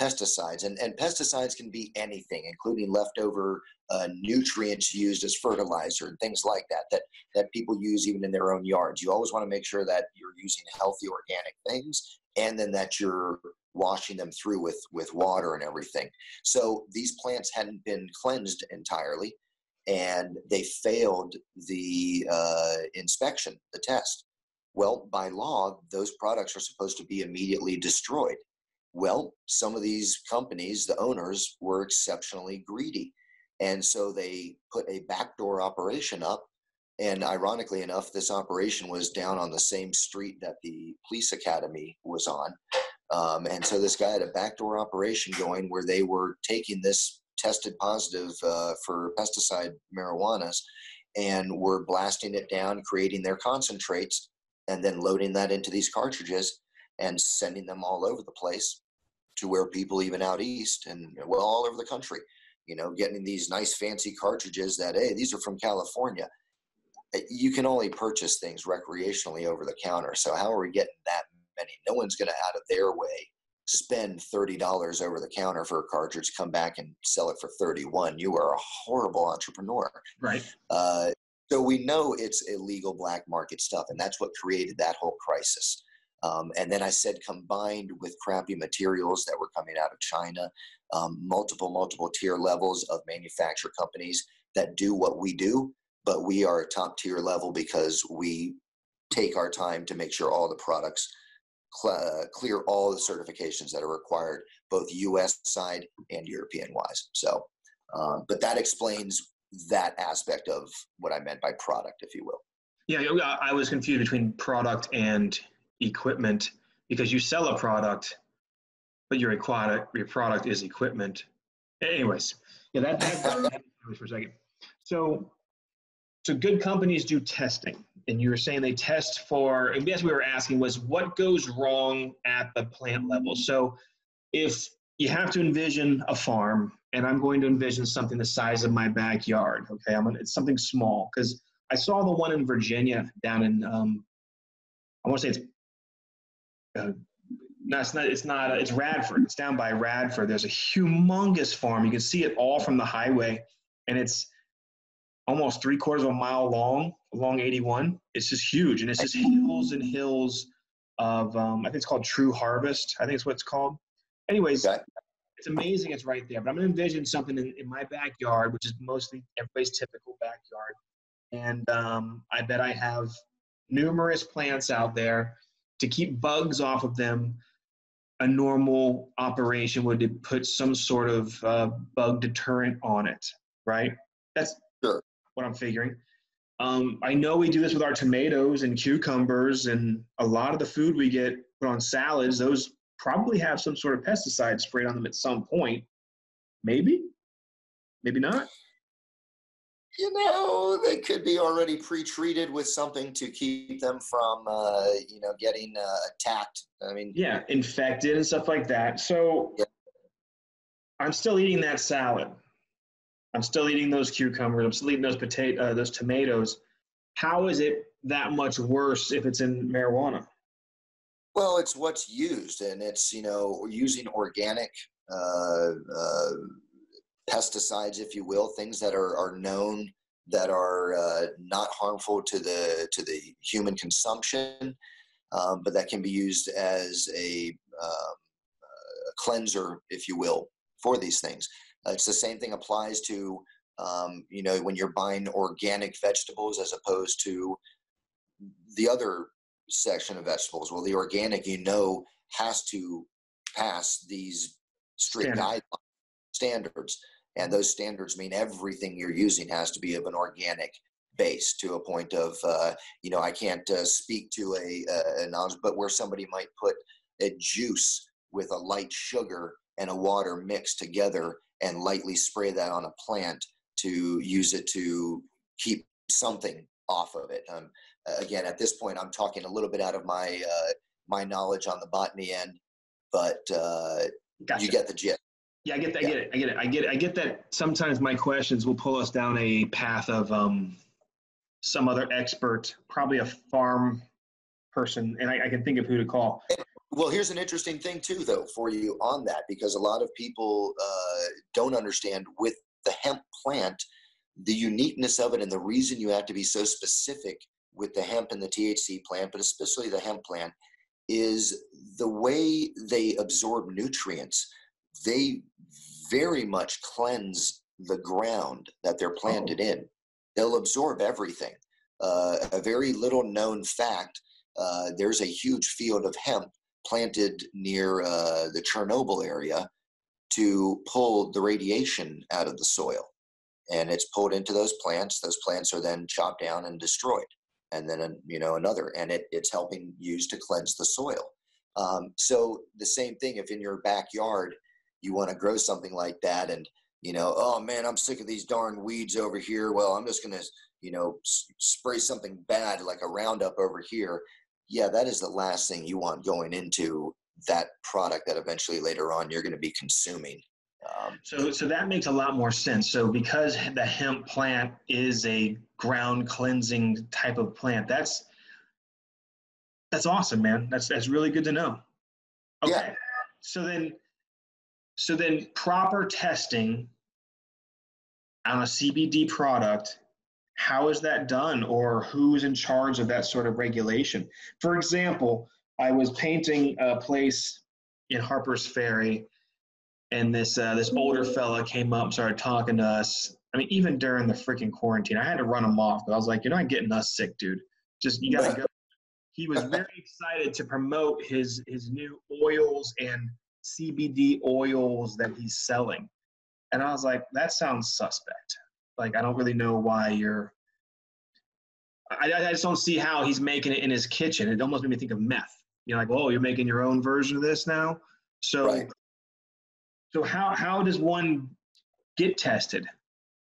pesticides. And, and pesticides can be anything, including leftover uh, nutrients used as fertilizer and things like that, that, that people use even in their own yards. You always want to make sure that you're using healthy organic things and then that you're washing them through with with water and everything so these plants hadn't been cleansed entirely and they failed the uh, inspection the test well by law those products are supposed to be immediately destroyed well some of these companies the owners were exceptionally greedy. And so they put a backdoor operation up. And ironically enough, this operation was down on the same street that the police academy was on. Um, and so this guy had a backdoor operation going where they were taking this tested positive uh, for pesticide marijuanas and were blasting it down, creating their concentrates, and then loading that into these cartridges and sending them all over the place to where people even out east and well all over the country you know getting these nice fancy cartridges that hey these are from california you can only purchase things recreationally over the counter. So how are we getting that many? No one's going to out of their way spend thirty dollars over the counter for a cartridge, come back and sell it for thirty-one. You are a horrible entrepreneur. Right. Uh, so we know it's illegal black market stuff, and that's what created that whole crisis. Um, and then I said, combined with crappy materials that were coming out of China, um, multiple, multiple tier levels of manufacturer companies that do what we do, but we are a top tier level because we take our time to make sure all the products cl- uh, clear all the certifications that are required, both U.S. side and European wise. So, um, but that explains that aspect of what I meant by product, if you will. Yeah, I was confused between product and equipment because you sell a product, but your product your product is equipment. Anyways, yeah, that, that, that for a second. So so good companies do testing and you were saying they test for and yes, we were asking was what goes wrong at the plant level so if you have to envision a farm and i'm going to envision something the size of my backyard okay i'm gonna, it's something small because i saw the one in virginia down in um, i want to say it's uh, no, it's not. It's not. It's Radford. It's down by Radford. There's a humongous farm. You can see it all from the highway, and it's almost three quarters of a mile long along 81. It's just huge, and it's just hills and hills of um, I think it's called True Harvest. I think it's what it's called. Anyways, okay. it's amazing. It's right there. But I'm gonna envision something in, in my backyard, which is mostly everybody's typical backyard, and um, I bet I have numerous plants out there to keep bugs off of them. A normal operation would put some sort of uh, bug deterrent on it, right? That's sure what I'm figuring. Um, I know we do this with our tomatoes and cucumbers, and a lot of the food we get put on salads, those probably have some sort of pesticide sprayed on them at some point. Maybe, maybe not. You know, they could be already pre-treated with something to keep them from, uh, you know, getting uh, attacked. I mean, yeah, infected and stuff like that. So yeah. I'm still eating that salad. I'm still eating those cucumbers. I'm still eating those potato, uh, those tomatoes. How is it that much worse if it's in marijuana? Well, it's what's used, and it's you know using organic uh, uh, pesticides, if you will, things that are are known that are uh, not harmful to the to the human consumption, um, but that can be used as a, um, a cleanser, if you will, for these things. Uh, it's the same thing applies to um, you know when you're buying organic vegetables as opposed to the other section of vegetables. Well, the organic you know has to pass these strict guidelines standards, and those standards mean everything you're using has to be of an organic base to a point of uh, you know I can't uh, speak to a, a knowledge, but where somebody might put a juice with a light sugar and a water mixed together and lightly spray that on a plant to use it to keep something off of it. Um, again, at this point, I'm talking a little bit out of my uh, my knowledge on the botany end, but uh, gotcha. you get the gist. Yeah, I get that. I get it. I get it. I get it. I get that. Sometimes my questions will pull us down a path of um, some other expert, probably a farm person, and I, I can think of who to call. Well, here's an interesting thing too, though, for you on that, because a lot of people uh, don't understand with the hemp plant the uniqueness of it and the reason you have to be so specific with the hemp and the THC plant, but especially the hemp plant, is the way they absorb nutrients. They very much cleanse the ground that they're planted oh. in. They'll absorb everything. Uh, a very little known fact uh, there's a huge field of hemp planted near uh, the Chernobyl area to pull the radiation out of the soil. And it's pulled into those plants. Those plants are then chopped down and destroyed. And then, you know, another, and it, it's helping use to cleanse the soil. Um, so the same thing, if in your backyard you want to grow something like that and, you know, oh man, I'm sick of these darn weeds over here. Well, I'm just going to, you know, s- spray something bad like a Roundup over here yeah, that is the last thing you want going into that product that eventually later on you're going to be consuming. Um, so, so that makes a lot more sense. So, because the hemp plant is a ground cleansing type of plant, that's that's awesome, man. That's that's really good to know. Okay. Yeah. So then, so then, proper testing on a CBD product how is that done or who's in charge of that sort of regulation? For example, I was painting a place in Harper's Ferry and this uh, this older fella came up started talking to us. I mean, even during the freaking quarantine, I had to run him off, but I was like, you're not getting us sick, dude. Just you gotta go. He was very excited to promote his his new oils and CBD oils that he's selling. And I was like, that sounds suspect. Like, I don't really know why you're. I, I just don't see how he's making it in his kitchen. It almost made me think of meth. You know, like, oh, you're making your own version of this now. So, right. so how how does one get tested,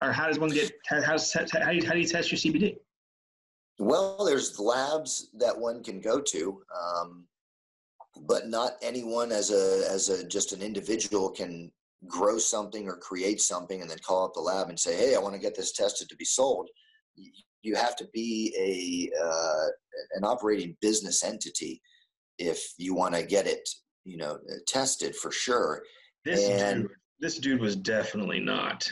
or how does one get how does, how do you, how do you test your CBD? Well, there's labs that one can go to, um, but not anyone as a as a just an individual can grow something or create something and then call up the lab and say, hey, I want to get this tested to be sold. You have to be a uh, an operating business entity if you want to get it, you know, tested for sure. This and dude, this dude was definitely not.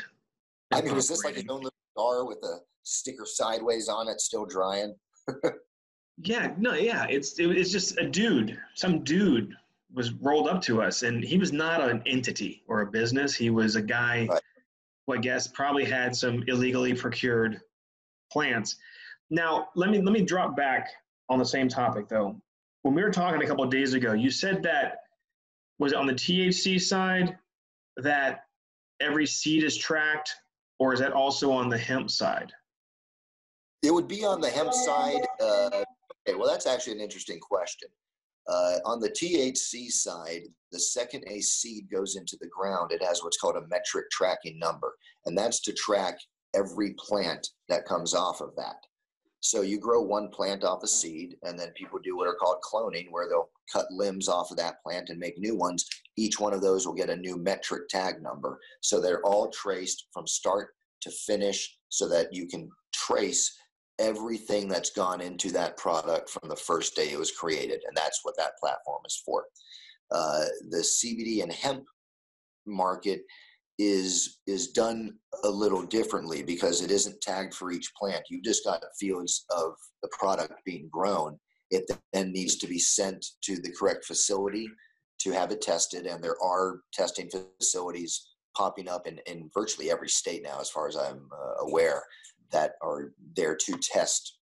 I mean, was this like his own little jar with a sticker sideways on it, still drying? yeah, no, yeah, it's it, it's just a dude, some dude was rolled up to us, and he was not an entity or a business. He was a guy right. who I guess probably had some illegally procured plants. Now, let me let me drop back on the same topic though. When we were talking a couple of days ago, you said that was it on the THC side that every seed is tracked, or is that also on the hemp side? It would be on the hemp side. Uh, well, that's actually an interesting question. Uh, on the THC side, the second a seed goes into the ground, it has what's called a Metrc tracking number, and that's to track every plant that comes off of that. So you grow one plant off a seed, and then people do what are called cloning, where they'll cut limbs off of that plant and make new ones. Each one of those will get a new Metrc tag number. So they're all traced from start to finish so that you can trace everything that's gone into that product from the first day it was created. And that's what that platform is for. Uh, the CBD and hemp market is is done a little differently because it isn't tagged for each plant. You've just got fields of the product being grown. It then needs to be sent to the correct facility to have it tested, and there are testing facilities popping up in, in virtually every state now, as far as I'm uh, aware, that are there to test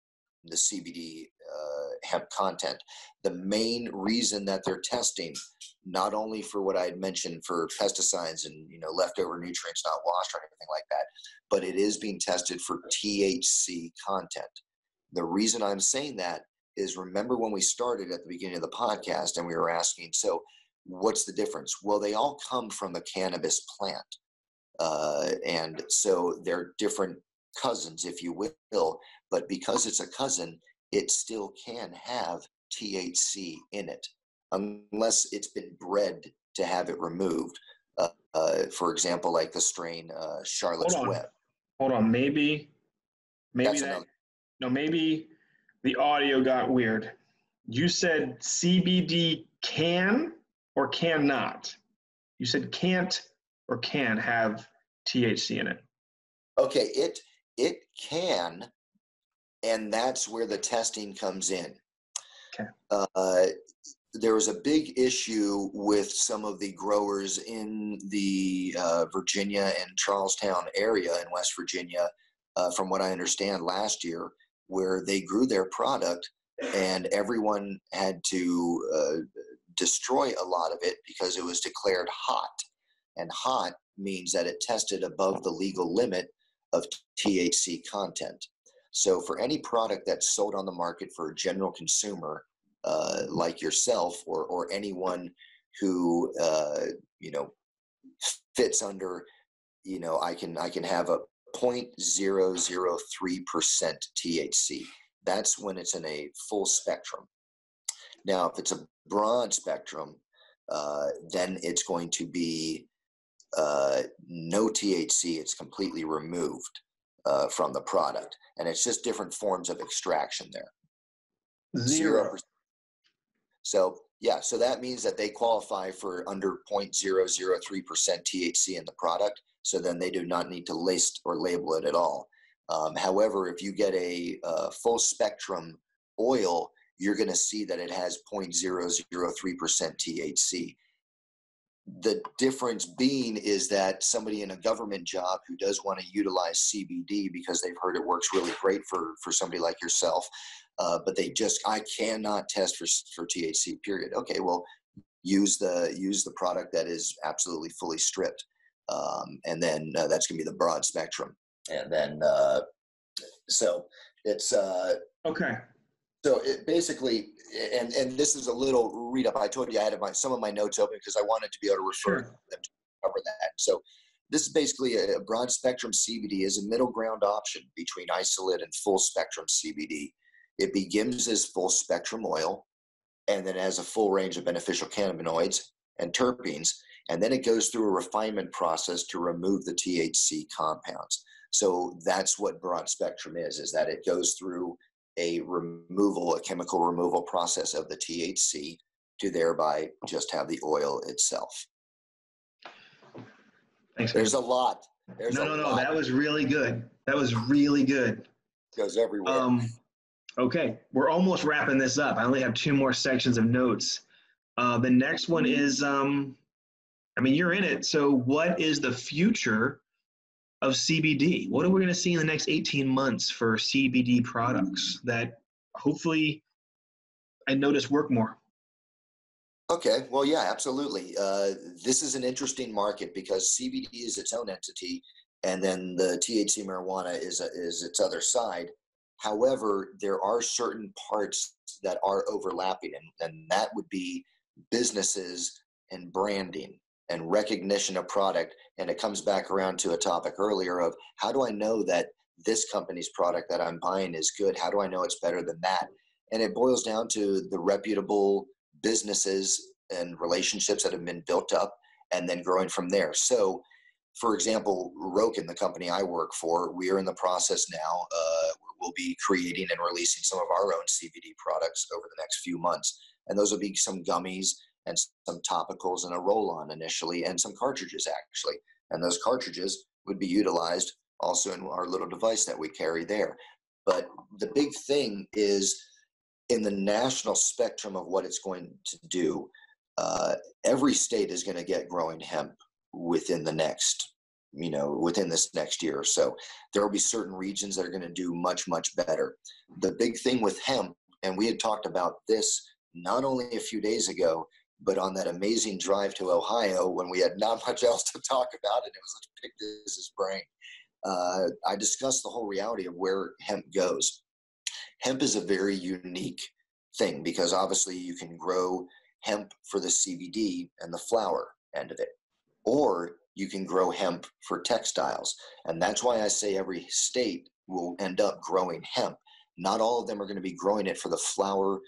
the CBD uh, hemp content. The main reason that they're testing, not only for what I had mentioned for pesticides and you know leftover nutrients not washed or anything like that, but it is being tested for THC content. The reason I'm saying that is remember when we started at the beginning of the podcast and we were asking, so what's the difference? Well, they all come from the cannabis plant. Uh, and so they're different cousins, if you will. But because it's a cousin, it still can have THC in it, unless it's been bred to have it removed. Uh, uh, for example, like the strain uh, Charlotte's Hold. Web. Hold on, maybe, maybe That's that, another- no, maybe the audio got weird. You said CBD can or cannot. You said can't or can have THC in it. Okay, it it can, and that's where the testing comes in. Okay. Uh, there was a big issue with some of the growers in the uh, Virginia and Charles Town area in West Virginia, uh, from what I understand last year, where they grew their product and everyone had to uh, destroy a lot of it because it was declared hot. And hot means that it tested above the legal limit of THC content. So, for any product that's sold on the market for a general consumer, uh, like yourself or, or anyone who uh, you know fits under, you know, I can I can have a 0.003 percent THC. That's when it's in a full spectrum. Now, if it's a broad spectrum, uh, then it's going to be uh, no THC. It's completely removed uh, from the product, and it's just different forms of extraction there. Zero. So yeah, so that means that they qualify for under 0.003% THC in the product. So then they do not need to list or label it at all. Um, however, if you get a, uh full spectrum oil, you're going to see that it has 0.003% THC. The difference being is that somebody in a government job who does want to utilize CBD because they've heard it works really great for, for somebody like yourself, uh, but they just I cannot test for for THC. Period. Okay, well, use the use the product that is absolutely fully stripped, um, and then uh, that's going to be the broad spectrum. And then uh, so it's uh, Okay. So it basically and and this is a little read up. I told you I had my some of my notes open because I wanted to be able to refer Sure. to them to cover that. So this is basically a, a broad spectrum CBD is a middle ground option between isolate and full spectrum CBD. It begins as full spectrum oil and then has a full range of beneficial cannabinoids and terpenes. And then it goes through a refinement process to remove the THC compounds. So that's what broad spectrum is, is that it goes through a removal, a chemical removal process of the THC to thereby just have the oil itself. Thanks. There's a lot. There's no, a no, no. lot That was really good. That was really good. goes everywhere. Um, okay, we're almost wrapping this up. I only have two more sections of notes. Uh, the next one is, um, I mean, you're in it. So, what is the future of CBD? What are we going to see in the next 18 months for CBD products that hopefully I notice work more? Okay, well, yeah, absolutely. Uh, this is an interesting market because CBD is its own entity, and then the THC marijuana is a, is its other side. However, there are certain parts that are overlapping, and, and that would be businesses and branding and recognition of product. And it comes back around to a topic earlier of how do I know that this company's product that I'm buying is good? How do I know it's better than that? And it boils down to the reputable businesses and relationships that have been built up and then growing from there. So, for example, Rokin, the company I work for, we are in the process now. Uh, we'll be creating and releasing some of our own CBD products over the next few months. And those will be some gummies and some topicals and a roll on initially, and some cartridges actually. And those cartridges would be utilized also in our little device that we carry there. But the big thing is in the national spectrum of what it's going to do, uh, every state is going to get growing hemp within the next, you know, within this next year or so. There will be certain regions that are going to do much, much better. The big thing with hemp, and we had talked about this not only a few days ago, but on that amazing drive to Ohio when we had not much else to talk about, and it was let's pick this his brain. Uh, I discussed the whole reality of where hemp goes. Hemp is a very unique thing because obviously you can grow hemp for the CBD and the flower end of it, or you can grow hemp for textiles. And that's why I say every state will end up growing hemp. Not all of them are going to be growing it for the flower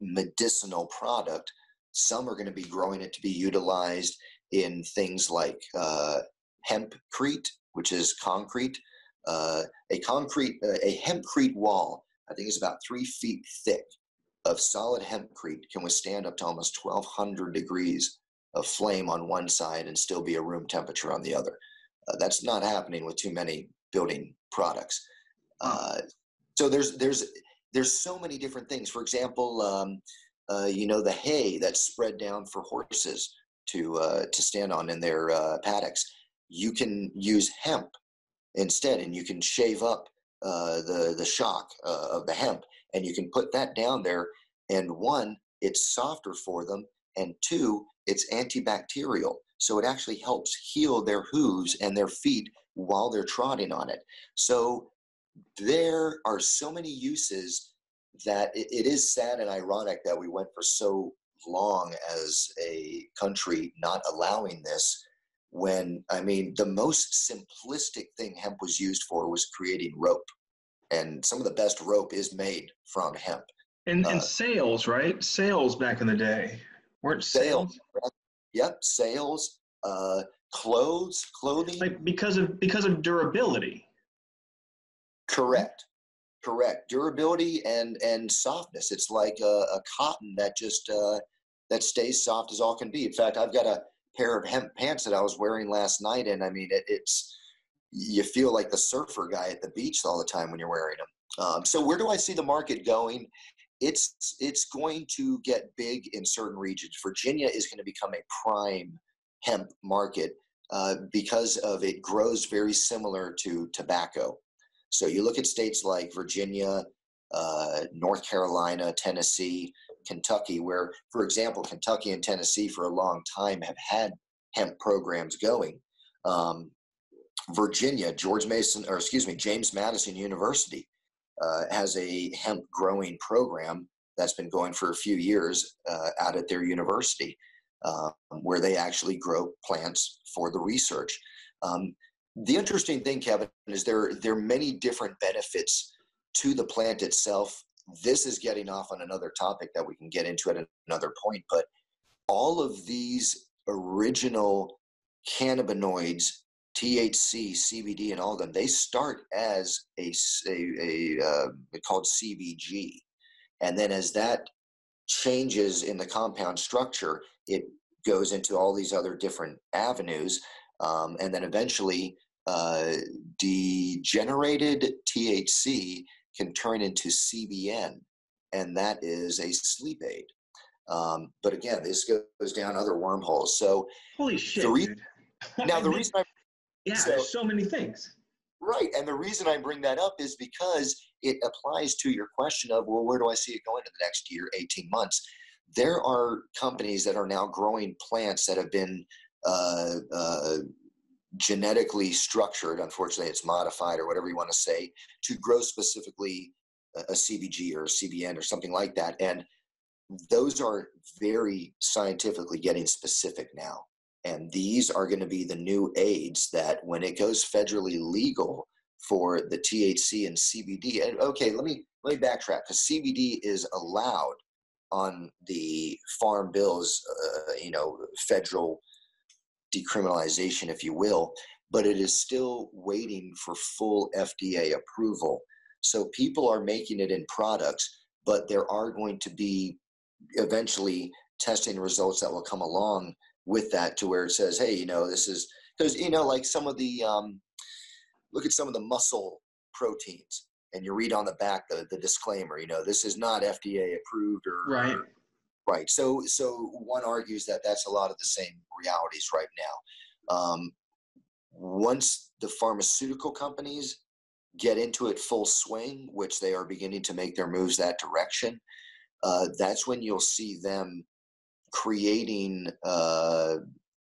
medicinal product. Some are going to be growing it to be utilized in things like uh, hempcrete, which is concrete. Uh, a concrete, uh, a hempcrete wall, I think is about three feet thick of solid hempcrete can withstand up to almost 1200 degrees of flame on one side and still be a room temperature on the other. Uh, that's not happening with too many building products. Uh, so there's there's there's so many different things. For example, um, uh, you know the hay that's spread down for horses to uh, to stand on in their uh, paddocks. You can use hemp instead, and you can shave up uh, the the shock of the hemp and you can put that down there and one it's softer for them and two it's antibacterial so it actually helps heal their hooves and their feet while they're trotting on it so there are so many uses that it, it is sad and ironic that we went for so long as a country not allowing this when i mean the most simplistic thing hemp was used for was creating rope and some of the best rope is made from hemp. And, uh, and sails, right? Sails back in the day weren't sails. sails yep, sails, uh, clothes, clothing. Like because of because of durability. Correct, correct. Durability and and softness. It's like a, a cotton that just uh, that stays soft as all can be. In fact, I've got a pair of hemp pants that I was wearing last night, and I mean it, it's you feel like the surfer guy at the beach all the time when you're wearing them. Um, so where do I see the market going? It's it's going to get big in certain regions. Virginia is going to become a prime hemp market uh, because of it grows very similar to tobacco. So you look at states like Virginia, uh, North Carolina, Tennessee, Kentucky, where, for example, Kentucky and Tennessee for a long time have had hemp programs going. Um, Virginia, George Mason, or excuse me, James Madison University uh, has a hemp growing program that's been going for a few years uh, out at their university, uh, where they actually grow plants for the research. Um, the interesting thing, Kevin, is there there are many different benefits to the plant itself. This is getting off on another topic that we can get into at another point, but all of these original cannabinoids THC, CBD, and all of them, they start as a, a, a uh, called CBG. And then as that changes in the compound structure, it goes into all these other different avenues. Um, and then eventually, uh, degenerated THC can turn into CBN, and that is a sleep aid. Um, but again, this goes down other wormholes. So, holy shit! The re- now, the reason I yeah, so, so many things. Right. And the reason I bring that up is because it applies to your question of, well, where do I see it going in the next year, 18 months? There are companies that are now growing plants that have been uh, uh, genetically structured, unfortunately, it's modified or whatever you want to say, to grow specifically a CBG or a CBN or something like that. And those are very scientifically getting specific now. And these are going to be the new aids that when it goes federally legal for the THC and CBD, and okay, let me let me backtrack because CBD is allowed on the farm bills, uh, you know, federal decriminalization, if you will, but it is still waiting for full FDA approval. So people are making it in products, but there are going to be eventually testing results that will come along with that to where it says, hey, you know, this is because, you know, like some of the, um, look at some of the muscle proteins and you read on the back the, the disclaimer, you know, this is not FDA approved or, right. Right. So, so one argues that that's a lot of the same realities right now. Um, once the pharmaceutical companies get into it full swing, which they are beginning to make their moves that direction, uh, that's when you'll see them creating uh,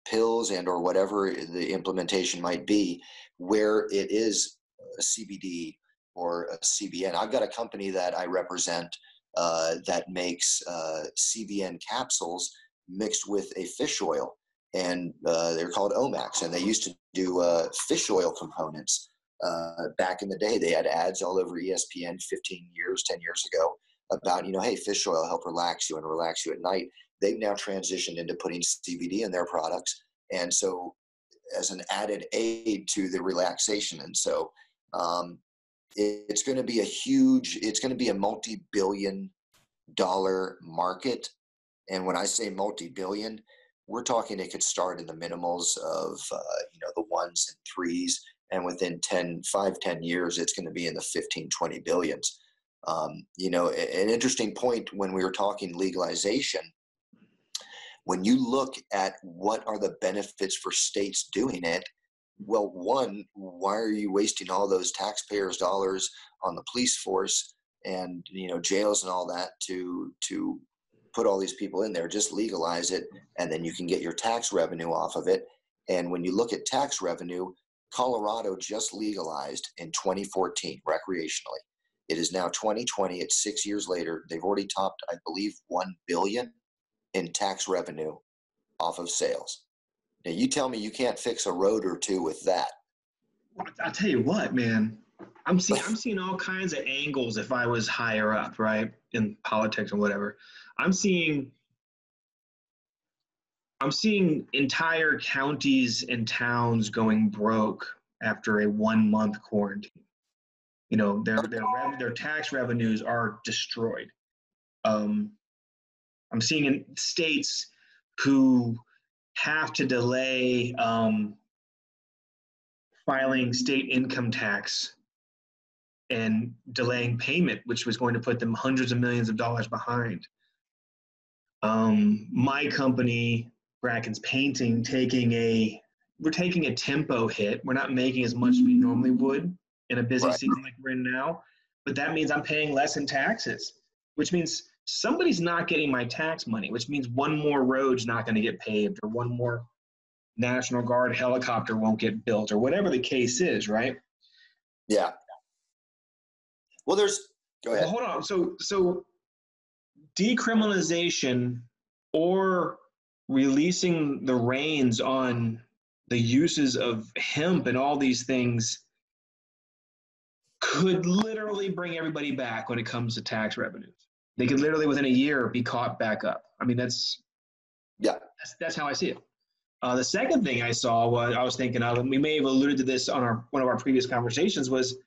pills and or whatever the implementation might be, where it is a CBD or a CBN. I've got a company that I represent uh, that makes uh, CBN capsules mixed with a fish oil, and uh, they're called Omax, and they used to do uh, fish oil components. Uh, back in the day, they had ads all over ESPN 15 years, 10 years ago about, you know, hey, fish oil help relax you and relax you at night. They've now transitioned into putting CBD in their products. And so, as an added aid to the relaxation. And so, um, it's going to be a huge, it's going to be a multi billion dollar market. And when I say multi billion, we're talking it could start in the minimals of, uh, you know, the ones and threes. And within 10, 5, 10 years, it's going to be in the 15, 20 billions. Um, you know, an interesting point when we were talking legalization, when you look at what are the benefits for states doing it, well, one, why are you wasting all those taxpayers' dollars on the police force and you know jails and all that to to put all these people in there? Just legalize it, and then you can get your tax revenue off of it. And when you look at tax revenue, Colorado just legalized in 2014 recreationally. It is now 2020. It's six years later. They've already topped, I believe, one billion in tax revenue off of sales. Now you tell me you can't fix a road or two with that. I'll tell you what, man. I'm seeing I'm seeing all kinds of angles if I was higher up, right, in politics or whatever. I'm seeing I'm seeing entire counties and towns going broke after a one month quarantine. You know, their their their tax revenues are destroyed. Um, I'm seeing in states who have to delay um, filing state income tax and delaying payment, which was going to put them hundreds of millions of dollars behind. Um, my company, Bracken's Painting, taking a we're taking a tempo hit. We're not making as much as we normally would in a busy right. season like we're in now, but that means I'm paying less in taxes, which means somebody's not getting my tax money, which means one more road's not going to get paved or one more National Guard helicopter won't get built or whatever the case is, right? Yeah. Well, there's go ahead. Well, hold on. So so decriminalization or releasing the reins on the uses of hemp and all these things could literally bring everybody back when it comes to tax revenues. They could literally within a year be caught back up. I mean, that's yeah, that's, that's how I see it. Uh, the second thing I saw was I was thinking of, and we may have alluded to this on our one of our previous conversations, was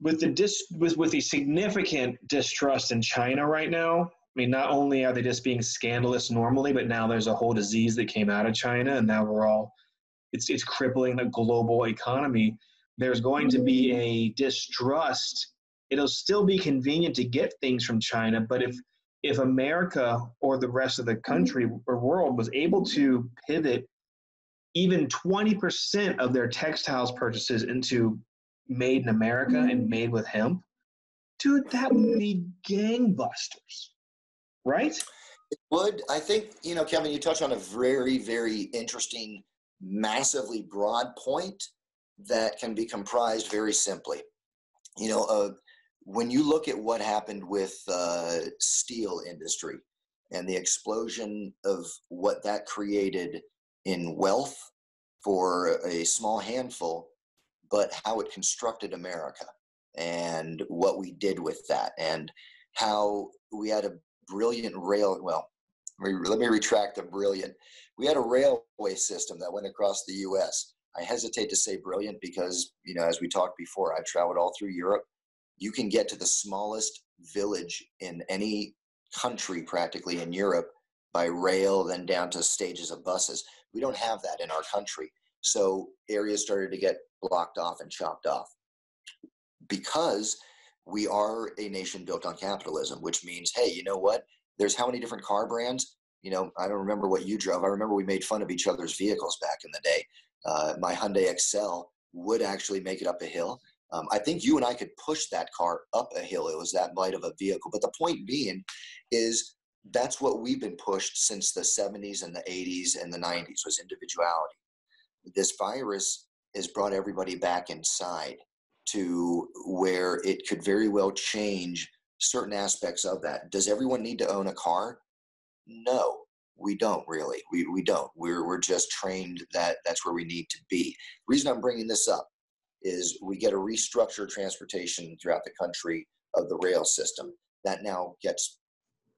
with the dis with with the significant distrust in China right now. I mean, not only are they just being scandalous normally, but now there's a whole disease that came out of China, and now we're all it's it's crippling the global economy. There's going to be a distrust it'll still be convenient to get things from China, but if if America or the rest of the country or world was able to pivot even 20% of their textiles purchases into made in America and made with hemp, dude, that would be gangbusters, right? It would. I think, you know, Kevin, you touch on a very, very interesting, massively broad point that can be comprised very simply. You know, uh, when you look at what happened with uh, steel industry and the explosion of what that created in wealth for a small handful, but how it constructed America and what we did with that and how we had a brilliant rail well let me retract the brilliant. We had a railway system that went across the us i hesitate to say brilliant because you know as we talked before i traveled all through europe you can get to the smallest village in any country practically in europe by rail then down to stages of buses we don't have that in our country so areas started to get blocked off and chopped off because we are a nation built on capitalism, which means, hey, you know what? There's how many different car brands? You know, I don't remember what you drove. I remember we made fun of each other's vehicles back in the day. Uh, my Hyundai Excel would actually make it up a hill. Um, I think you and I could push that car up a hill. It was that light of a vehicle. But the point being is that's what we've been pushed since the 70s and the 80s and the 90s was individuality. This virus has brought everybody back inside to where it could very well change certain aspects of that. Does everyone need to own a car? No, we don't really. We, we don't. We're, we're just trained that that's where we need to be. The reason I'm bringing this up is we get a restructured transportation throughout the country of the rail system that now gets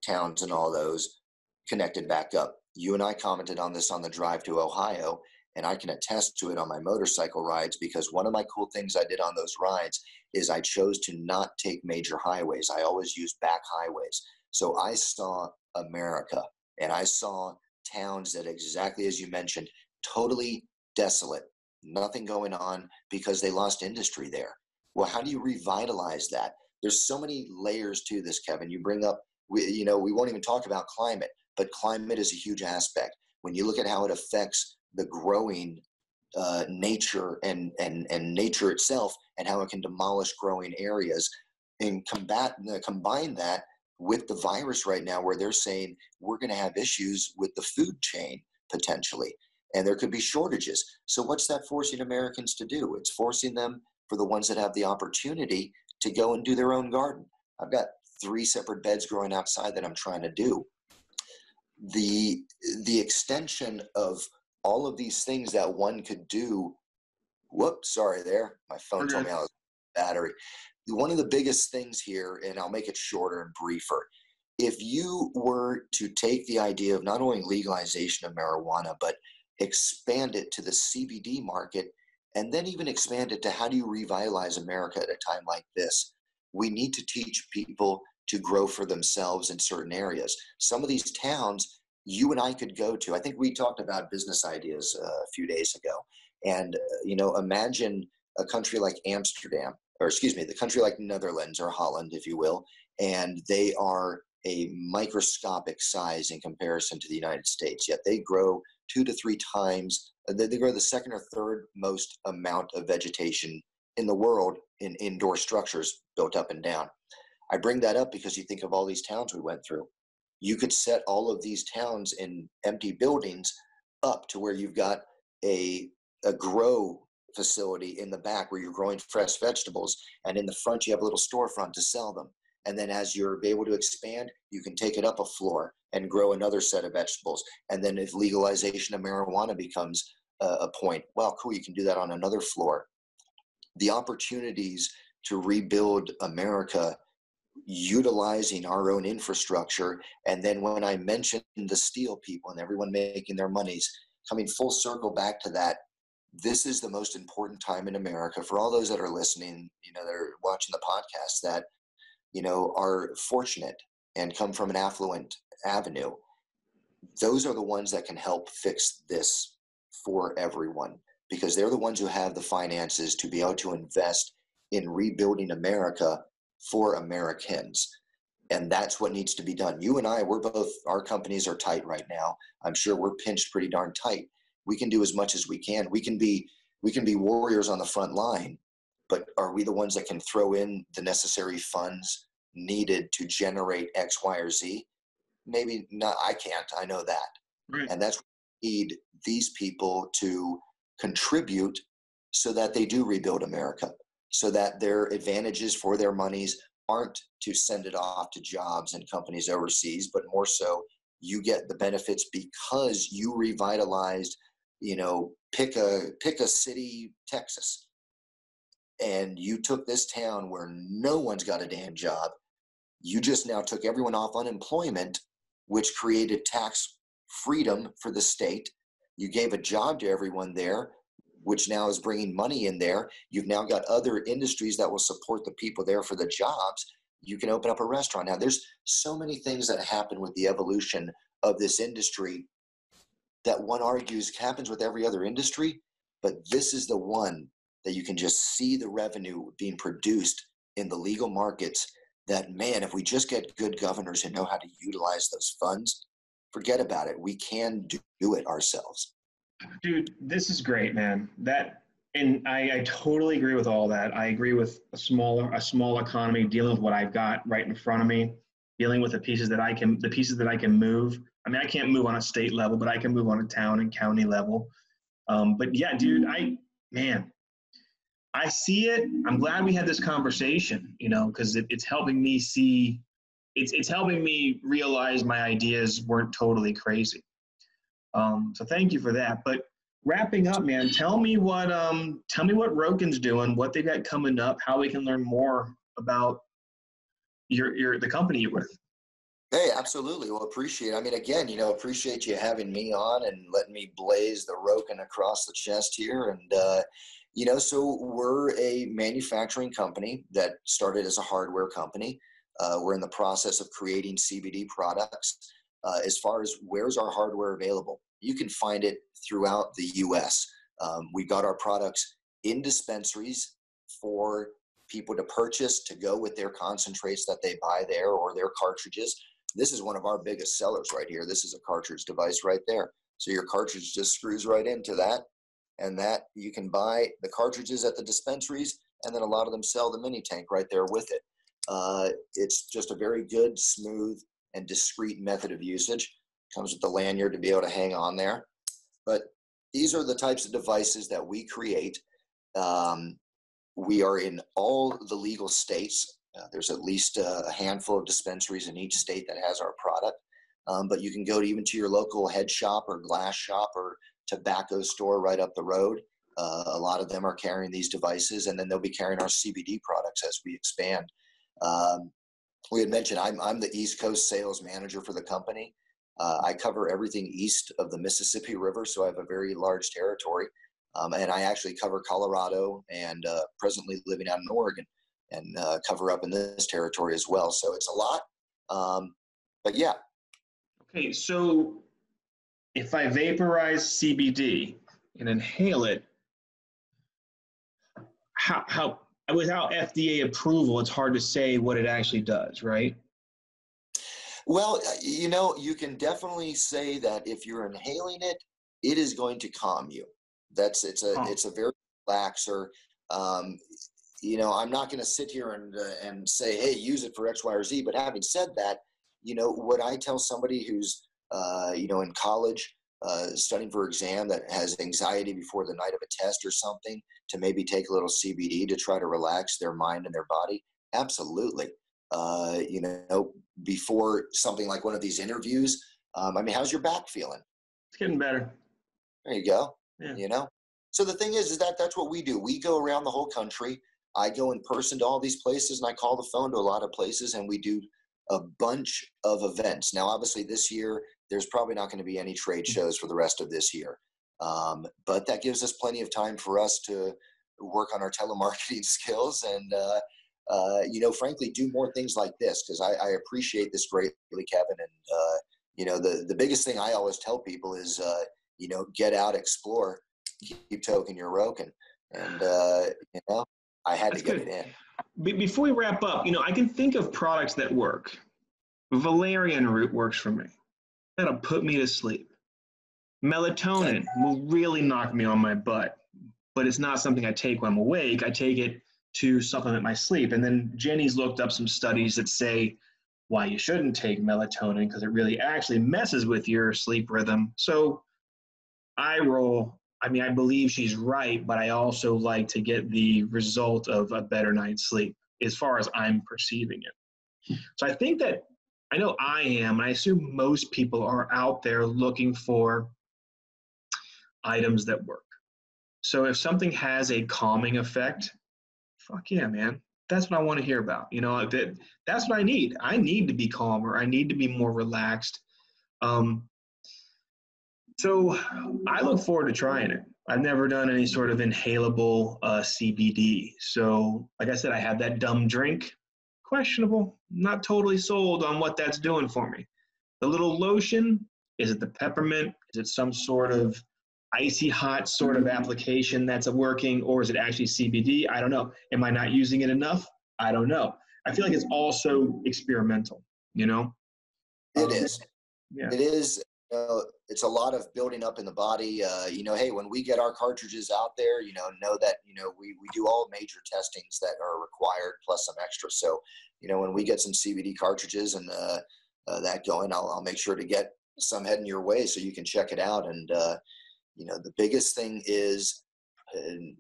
towns and all those connected back up. You and I commented on this on the drive to Ohio and I can attest to it on my motorcycle rides because one of my cool things I did on those rides is I chose to not take major highways. I always use back highways. So I saw America and I saw towns that exactly as you mentioned, totally desolate, nothing going on because they lost industry there. Well, how do you revitalize that? There's so many layers to this, Kevin. You bring up, we, you know, we won't even talk about climate, but climate is a huge aspect. When you look at how it affects the growing uh, nature and, and, and nature itself and how it can demolish growing areas and combat uh, combine that with the virus right now where they're saying we're going to have issues with the food chain potentially and there could be shortages so what's that forcing americans to do it's forcing them for the ones that have the opportunity to go and do their own garden i've got three separate beds growing outside that i'm trying to do the the extension of all of these things that one could do. Whoops, sorry there. My phone told me I mm-hmm. was battery. One of the biggest things here, and I'll make it shorter and briefer. If you were to take the idea of not only legalization of marijuana, but expand it to the CBD market, and then even expand it to how do you revitalize America at a time like this, we need to teach people to grow for themselves in certain areas. Some of these towns you and I could go to. I think we talked about business ideas uh, a few days ago. And, uh, you know, imagine a country like Amsterdam, or excuse me, the country like Netherlands or Holland, if you will, and they are a microscopic size in comparison to the United States, yet they grow two to three times, uh, they grow the second or third most amount of vegetation in the world in indoor structures built up and down. I bring that up because you think of all these towns we went through. You could set all of these towns in empty buildings up to where you've got a, a grow facility in the back where you're growing fresh vegetables and in the front you have a little storefront to sell them. And then as you're able to expand you can take it up a floor and grow another set of vegetables and then if legalization of marijuana becomes a, a point well cool you can do that on another floor the opportunities to rebuild america utilizing our own infrastructure. And then when I mentioned the steel people and everyone making their monies, coming full circle back to that, this is the most important time in America for all those that are listening, you know, they're watching the podcast that, you know, are fortunate and come from an affluent avenue. Those are the ones that can help fix this for everyone because they're the ones who have the finances to be able to invest in rebuilding America for Americans. And that's what needs to be done. You and I, we're both, our companies are tight right now. I'm sure we're pinched pretty darn tight. We can do as much as we can. We can be, we can be warriors on the front line, but are we the ones that can throw in the necessary funds needed to generate X, Y, or Z? Maybe not. I can't. I know that. Right. And that's need these people to contribute so that they do rebuild America so that their advantages for their monies aren't to send it off to jobs and companies overseas, but more so you get the benefits because you revitalized, you know, pick a pick a city, Texas, and you took this town where no one's got a damn job. You just now took everyone off unemployment, which created tax freedom for the state. You gave a job to everyone there, which now is bringing money in there. You've now got other industries that will support the people there for the jobs. You can open up a restaurant. Now, there's so many things that happen with the evolution of this industry that one argues happens with every other industry, but this is the one that you can just see the revenue being produced in the legal markets that man if we just get good governors who know how to utilize those funds forget about it. We can do it ourselves. Dude this is great man. That and I, I totally agree with all that. I agree with a smaller a small economy dealing with what i've got right in front of me dealing with the pieces that i can the pieces that i can move. I mean i can't move on a state level but i can move on a town and county level. Um, but yeah dude i man I see it. I'm glad we had this conversation, you know, because it, it's helping me see, it's, it's helping me realize my ideas weren't totally crazy. Um, so thank you for that. But wrapping up, man, tell me what um, tell me what Rokin's doing, what they got coming up, how we can learn more about your your the company you're with. Hey, absolutely. Well, appreciate. It. I mean, again, you know, appreciate you having me on and letting me blaze the Rokin across the chest here, and uh, you know, so we're a manufacturing company that started as a hardware company. Uh, we're in the process of creating CBD products. Uh, as far as where's our hardware available, you can find it throughout the U.S. Um, we got our products in dispensaries for people to purchase to go with their concentrates that they buy there or their cartridges. This is one of our biggest sellers right here. This is a cartridge device right there. So your cartridge just screws right into that and that you can buy the cartridges at the dispensaries and then a lot of them sell the mini tank right there with it. Uh, it's just a very good smooth and discreet method of usage. Comes with the lanyard to be able to hang on there. But these are the types of devices that we create. Um, we are in all the legal states. Uh, there's at least a handful of dispensaries in each state that has our product. Um, but you can go to even to your local head shop or glass shop or tobacco store right up the road. Uh, a lot of them are carrying these devices, and then they'll be carrying our CBD products as we expand. Um, we had mentioned I'm, I'm the East Coast sales manager for the company. Uh, I cover everything east of the Mississippi River, so I have a very large territory. Um, and I actually cover Colorado and uh, presently living out in Oregon and uh, cover up in this territory as well. So it's a lot. Um, but yeah. Okay, so if I vaporize CBD and inhale it, how, how without FDA approval, it's hard to say what it actually does, right? Well, uh, you know, you can definitely say that if you're inhaling it, it is going to calm you. That's it's a oh. it's a very relaxer. Um, you know, I'm not going to sit here and uh, and say, hey, use it for X, Y, or Z. But having said that, you know, what I tell somebody who's uh, you know, in college, uh, studying for exam that has anxiety before the night of a test or something, to maybe take a little CBD to try to relax their mind and their body? Absolutely. Uh, you know, before something like one of these interviews, um, I mean, how's your back feeling? It's getting better. There you go. Yeah. You know, so the thing is, is that that's what we do. We go around the whole country. I go in person to all these places, and I call the phone to a lot of places, and we do a bunch of events. Now, obviously, this year there's probably not going to be any trade mm-hmm. shows for the rest of this year. Um, but that gives us plenty of time for us to work on our telemarketing skills and, uh, uh, you know, frankly, do more things like this because I, I, appreciate this greatly, Kevin. And, uh, you know, the, the biggest thing I always tell people is, uh, you know, get out, explore, keep token your Rokin. And, uh, you know, I had That's to get good. it in. Before we wrap up, you know, I can think of products that work. Valerian root works for me. That'll put me to sleep. Melatonin will really knock me on my butt, but it's not something I take when I'm awake. I take it to supplement my sleep. And then Jenny's looked up some studies that say why you shouldn't take melatonin because it really actually messes with your sleep rhythm. So I roll. I mean, I believe she's right, but I also like to get the result of a better night's sleep. as far as I'm perceiving it. So I think that I know I am, and I assume most people are out there looking for items that work. So if something has a calming effect, fuck yeah, man. That's what I want to hear about. You know, that that's what I need. I need to be calmer. I need to be more relaxed. Um, so I look forward to trying it. I've never done any sort of inhalable uh, CBD. So, like I said, I have that dumb drink. Questionable. Not totally sold on what that's doing for me. The little lotion, is it the peppermint? Is it some sort of icy hot sort of application that's working, or is it actually CBD? I don't know. Am I not using it enough? I don't know. I feel like it's also experimental, you know? It is. Yeah. It is know, it's a lot of building up in the body. Uh, you know, hey, when we get our cartridges out there, you know, know that you know we we do all major testings that are required plus some extra. So, you know, when we get some CBD cartridges and uh, uh, that going, I'll I'll make sure to get some heading your way so you can check it out. And uh, you know, the biggest thing is uh,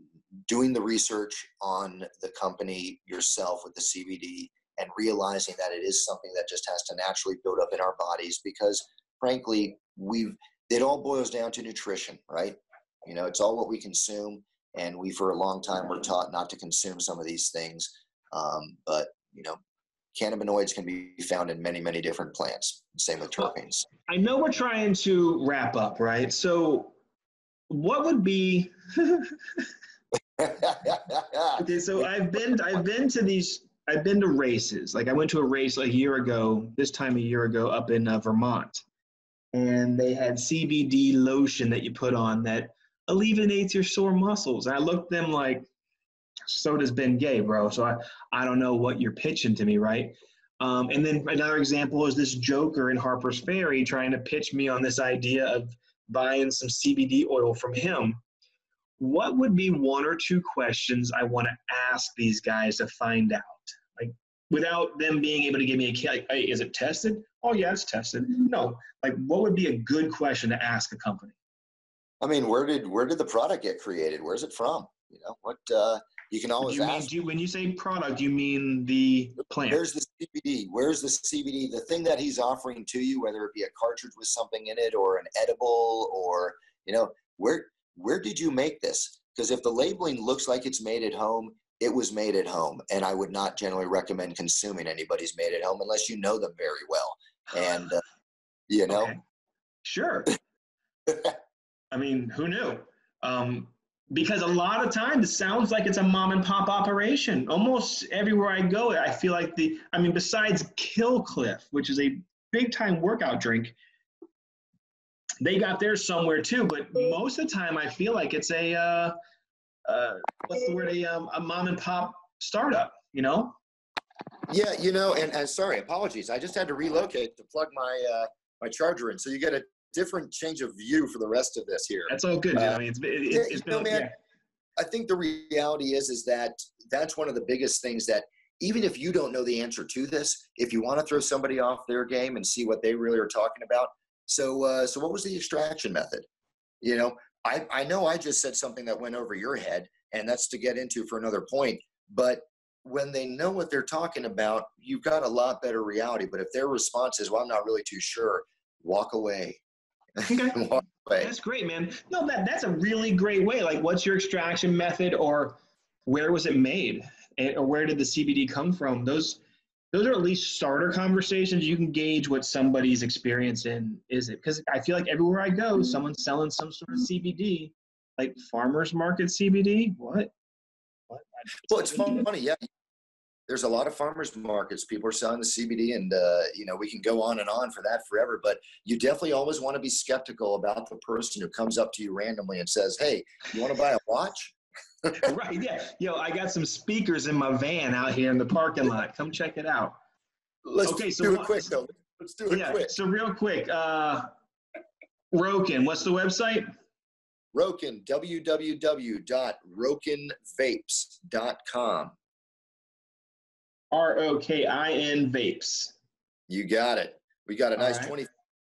doing the research on the company yourself with the CBD and realizing that it is something that just has to naturally build up in our bodies because frankly we've it all boils down to nutrition, right? You know, it's all what we consume, and we for a long time were taught not to consume some of these things. Um, but you know, cannabinoids can be found in many, many different plants. Same with terpenes. I know we're trying to wrap up, right? So, what would be? okay, so I've been I've been to these I've been to races. Like I went to a race a year ago, this time a year ago, up in uh, Vermont, and they had CBD lotion that you put on that alleviates your sore muscles. And I looked them like, so does Bengay, bro. So I, I don't know what you're pitching to me, right? Um, and then another example is this Joker in Harpers Ferry trying to pitch me on this idea of buying some CBD oil from him. What would be one or two questions I want to ask these guys to find out? Like, without them being able to give me a like, hey, is it tested? Oh yeah, it's tested. No, like what would be a good question to ask a company? I mean, where did where did the product get created? Where's it from? You know, what uh, you can always you ask. Mean, you, when you say product, you mean the plant? Where's the CBD? Where's the CBD? The thing that he's offering to you, whether it be a cartridge with something in it, or an edible, or you know, where where did you make this? Because if the labeling looks like it's made at home, it was made at home, and I would not generally recommend consuming anybody's made at home unless you know them very well. And uh, you know? Okay. sure. I mean who knew? Um, because a lot of times it sounds like it's a mom and pop operation. Almost everywhere i go i feel like the i mean besides Kill Cliff which is a big time workout drink they got theirs somewhere too but most of the time i feel like it's a uh, uh, what's the word a, um, a mom and pop startup you know yeah, you know, and, and sorry, apologies. I just had to relocate to plug my uh, my charger in, so you get a different change of view for the rest of this here. That's all good. Uh, I mean, it's, it's, it's been, know, man, yeah. I think the reality is is that that's one of the biggest things that even if you don't know the answer to this, if you want to throw somebody off their game and see what they really are talking about. So, uh, so what was the extraction method? You know, I, I know I just said something that went over your head, and that's to get into for another point. But when they know what they're talking about, you've got a lot better reality. But if their response is, well, I'm not really too sure, walk away. Okay. walk away. That's great, man. No, that, that's a really great way. Like, what's your extraction method or where was it made? Or where did the CBD come from? Those those are at least starter conversations. You can gauge what somebody's experience in is it. Because I feel like everywhere I go, someone's selling some sort of CBD, like farmers market CBD. What? What? Well, it's funny, yeah there's a lot of farmers markets. People are selling the CBD, and uh, you know we can go on and on for that forever. But you definitely always want to be skeptical about the person who comes up to you randomly and says, "Hey, you want to buy a watch?" Right? Yeah. Yo, I got some speakers in my van out here in the parking lot. Come check it out. Let's okay, so do it quick though. Let's do it yeah, quick. So real quick, uh, Rokin, what's the website? Rokin, www.rokinvapes.com. R O K I N Vapes. You got it. We got a nice right. 20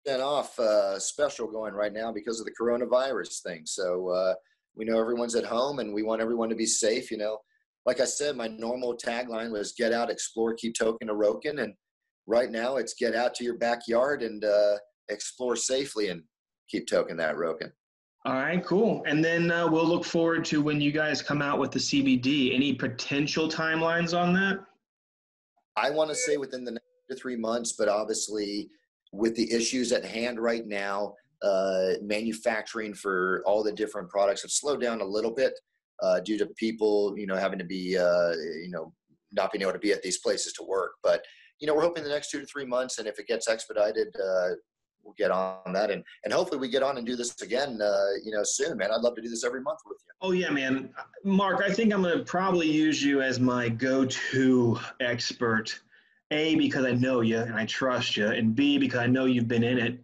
percent off uh, special going right now because of the coronavirus thing. So uh, we know everyone's at home and we want everyone to be safe. You know, like I said, my normal tagline was "Get out, explore, keep token Aroken," and right now it's "Get out to your backyard and uh, explore safely and keep token that Rokin." All right, cool. And then uh, we'll look forward to when you guys come out with the CBD. Any potential timelines on that? I want to say within the next three months, but obviously with the issues at hand right now, uh, manufacturing for all the different products have slowed down a little bit uh, due to people, you know, having to be, uh, you know, not being able to be at these places to work. But you know, we're hoping the next two to three months, and if it gets expedited, uh, we'll get on that, and and hopefully we get on and do this again, uh, you know, soon, man. I'd love to do this every month with you. Oh yeah, man, Mark. I think I'm gonna probably use you as my go-to expert. A because I know you and I trust you, and B because I know you've been in it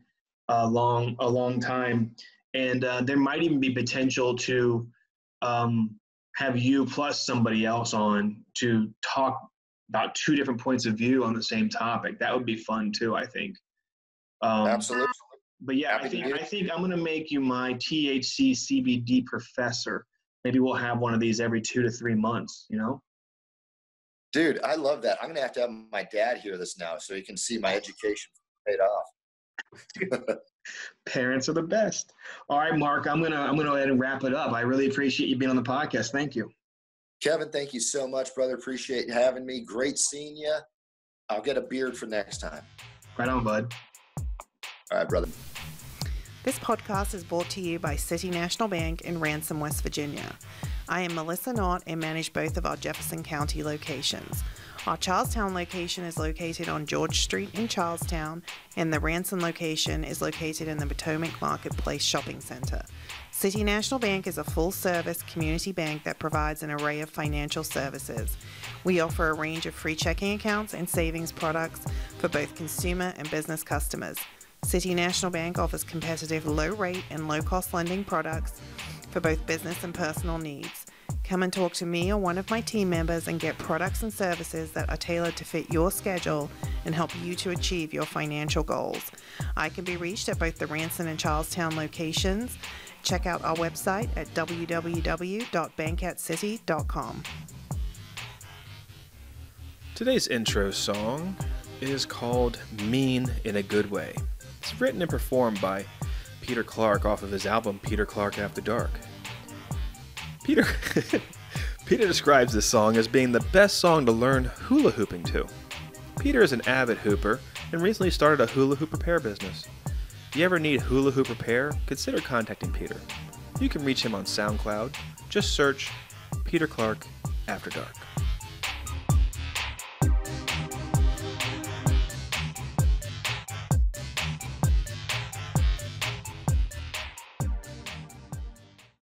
a long a long time, and uh, there might even be potential to um, have you plus somebody else on to talk about two different points of view on the same topic. That would be fun too. I think. Um, Absolutely. But yeah, I think I think I'm gonna make you my THC CBD professor. Maybe we'll have one of these every two to three months. You know. Dude, I love that. I'm gonna have to have my dad hear this now so he can see my education paid off. Parents are the best. All right, Mark, I'm gonna I'm gonna go ahead and wrap it up. I really appreciate you being on the podcast. Thank you. Kevin, thank you so much, brother. Appreciate having me. Great seeing you. I'll get a beard for next time. Right on, bud. All right, brother. This podcast is brought to you by City National Bank in Ranson, West Virginia. I am Melissa Knott and manage both of our Jefferson County locations. Our Charles Town location is located on George Street in Charles Town, and the Ranson location is located in the Potomac Marketplace Shopping Center. City National Bank is a full service community bank that provides an array of financial services. We offer a range of free checking accounts and savings products for both consumer and business customers. City National Bank offers competitive low rate and low cost lending products for both business and personal needs. Come and talk to me or one of my team members and get products and services that are tailored to fit your schedule and help you to achieve your financial goals. I can be reached at both the Ranson and Charles Town locations. Check out our website at www.bankatcity.com. Today's intro song is called Mean in a Good Way. It's written and performed by Peter Clark off of his album Peter Clark After Dark. Peter Peter describes this song as being the best song to learn hula hooping to. Peter is an avid hooper and recently started a hula hoop repair business. If you ever need hula hoop repair, consider contacting Peter. You can reach him on SoundCloud. Just search Peter Clark After Dark.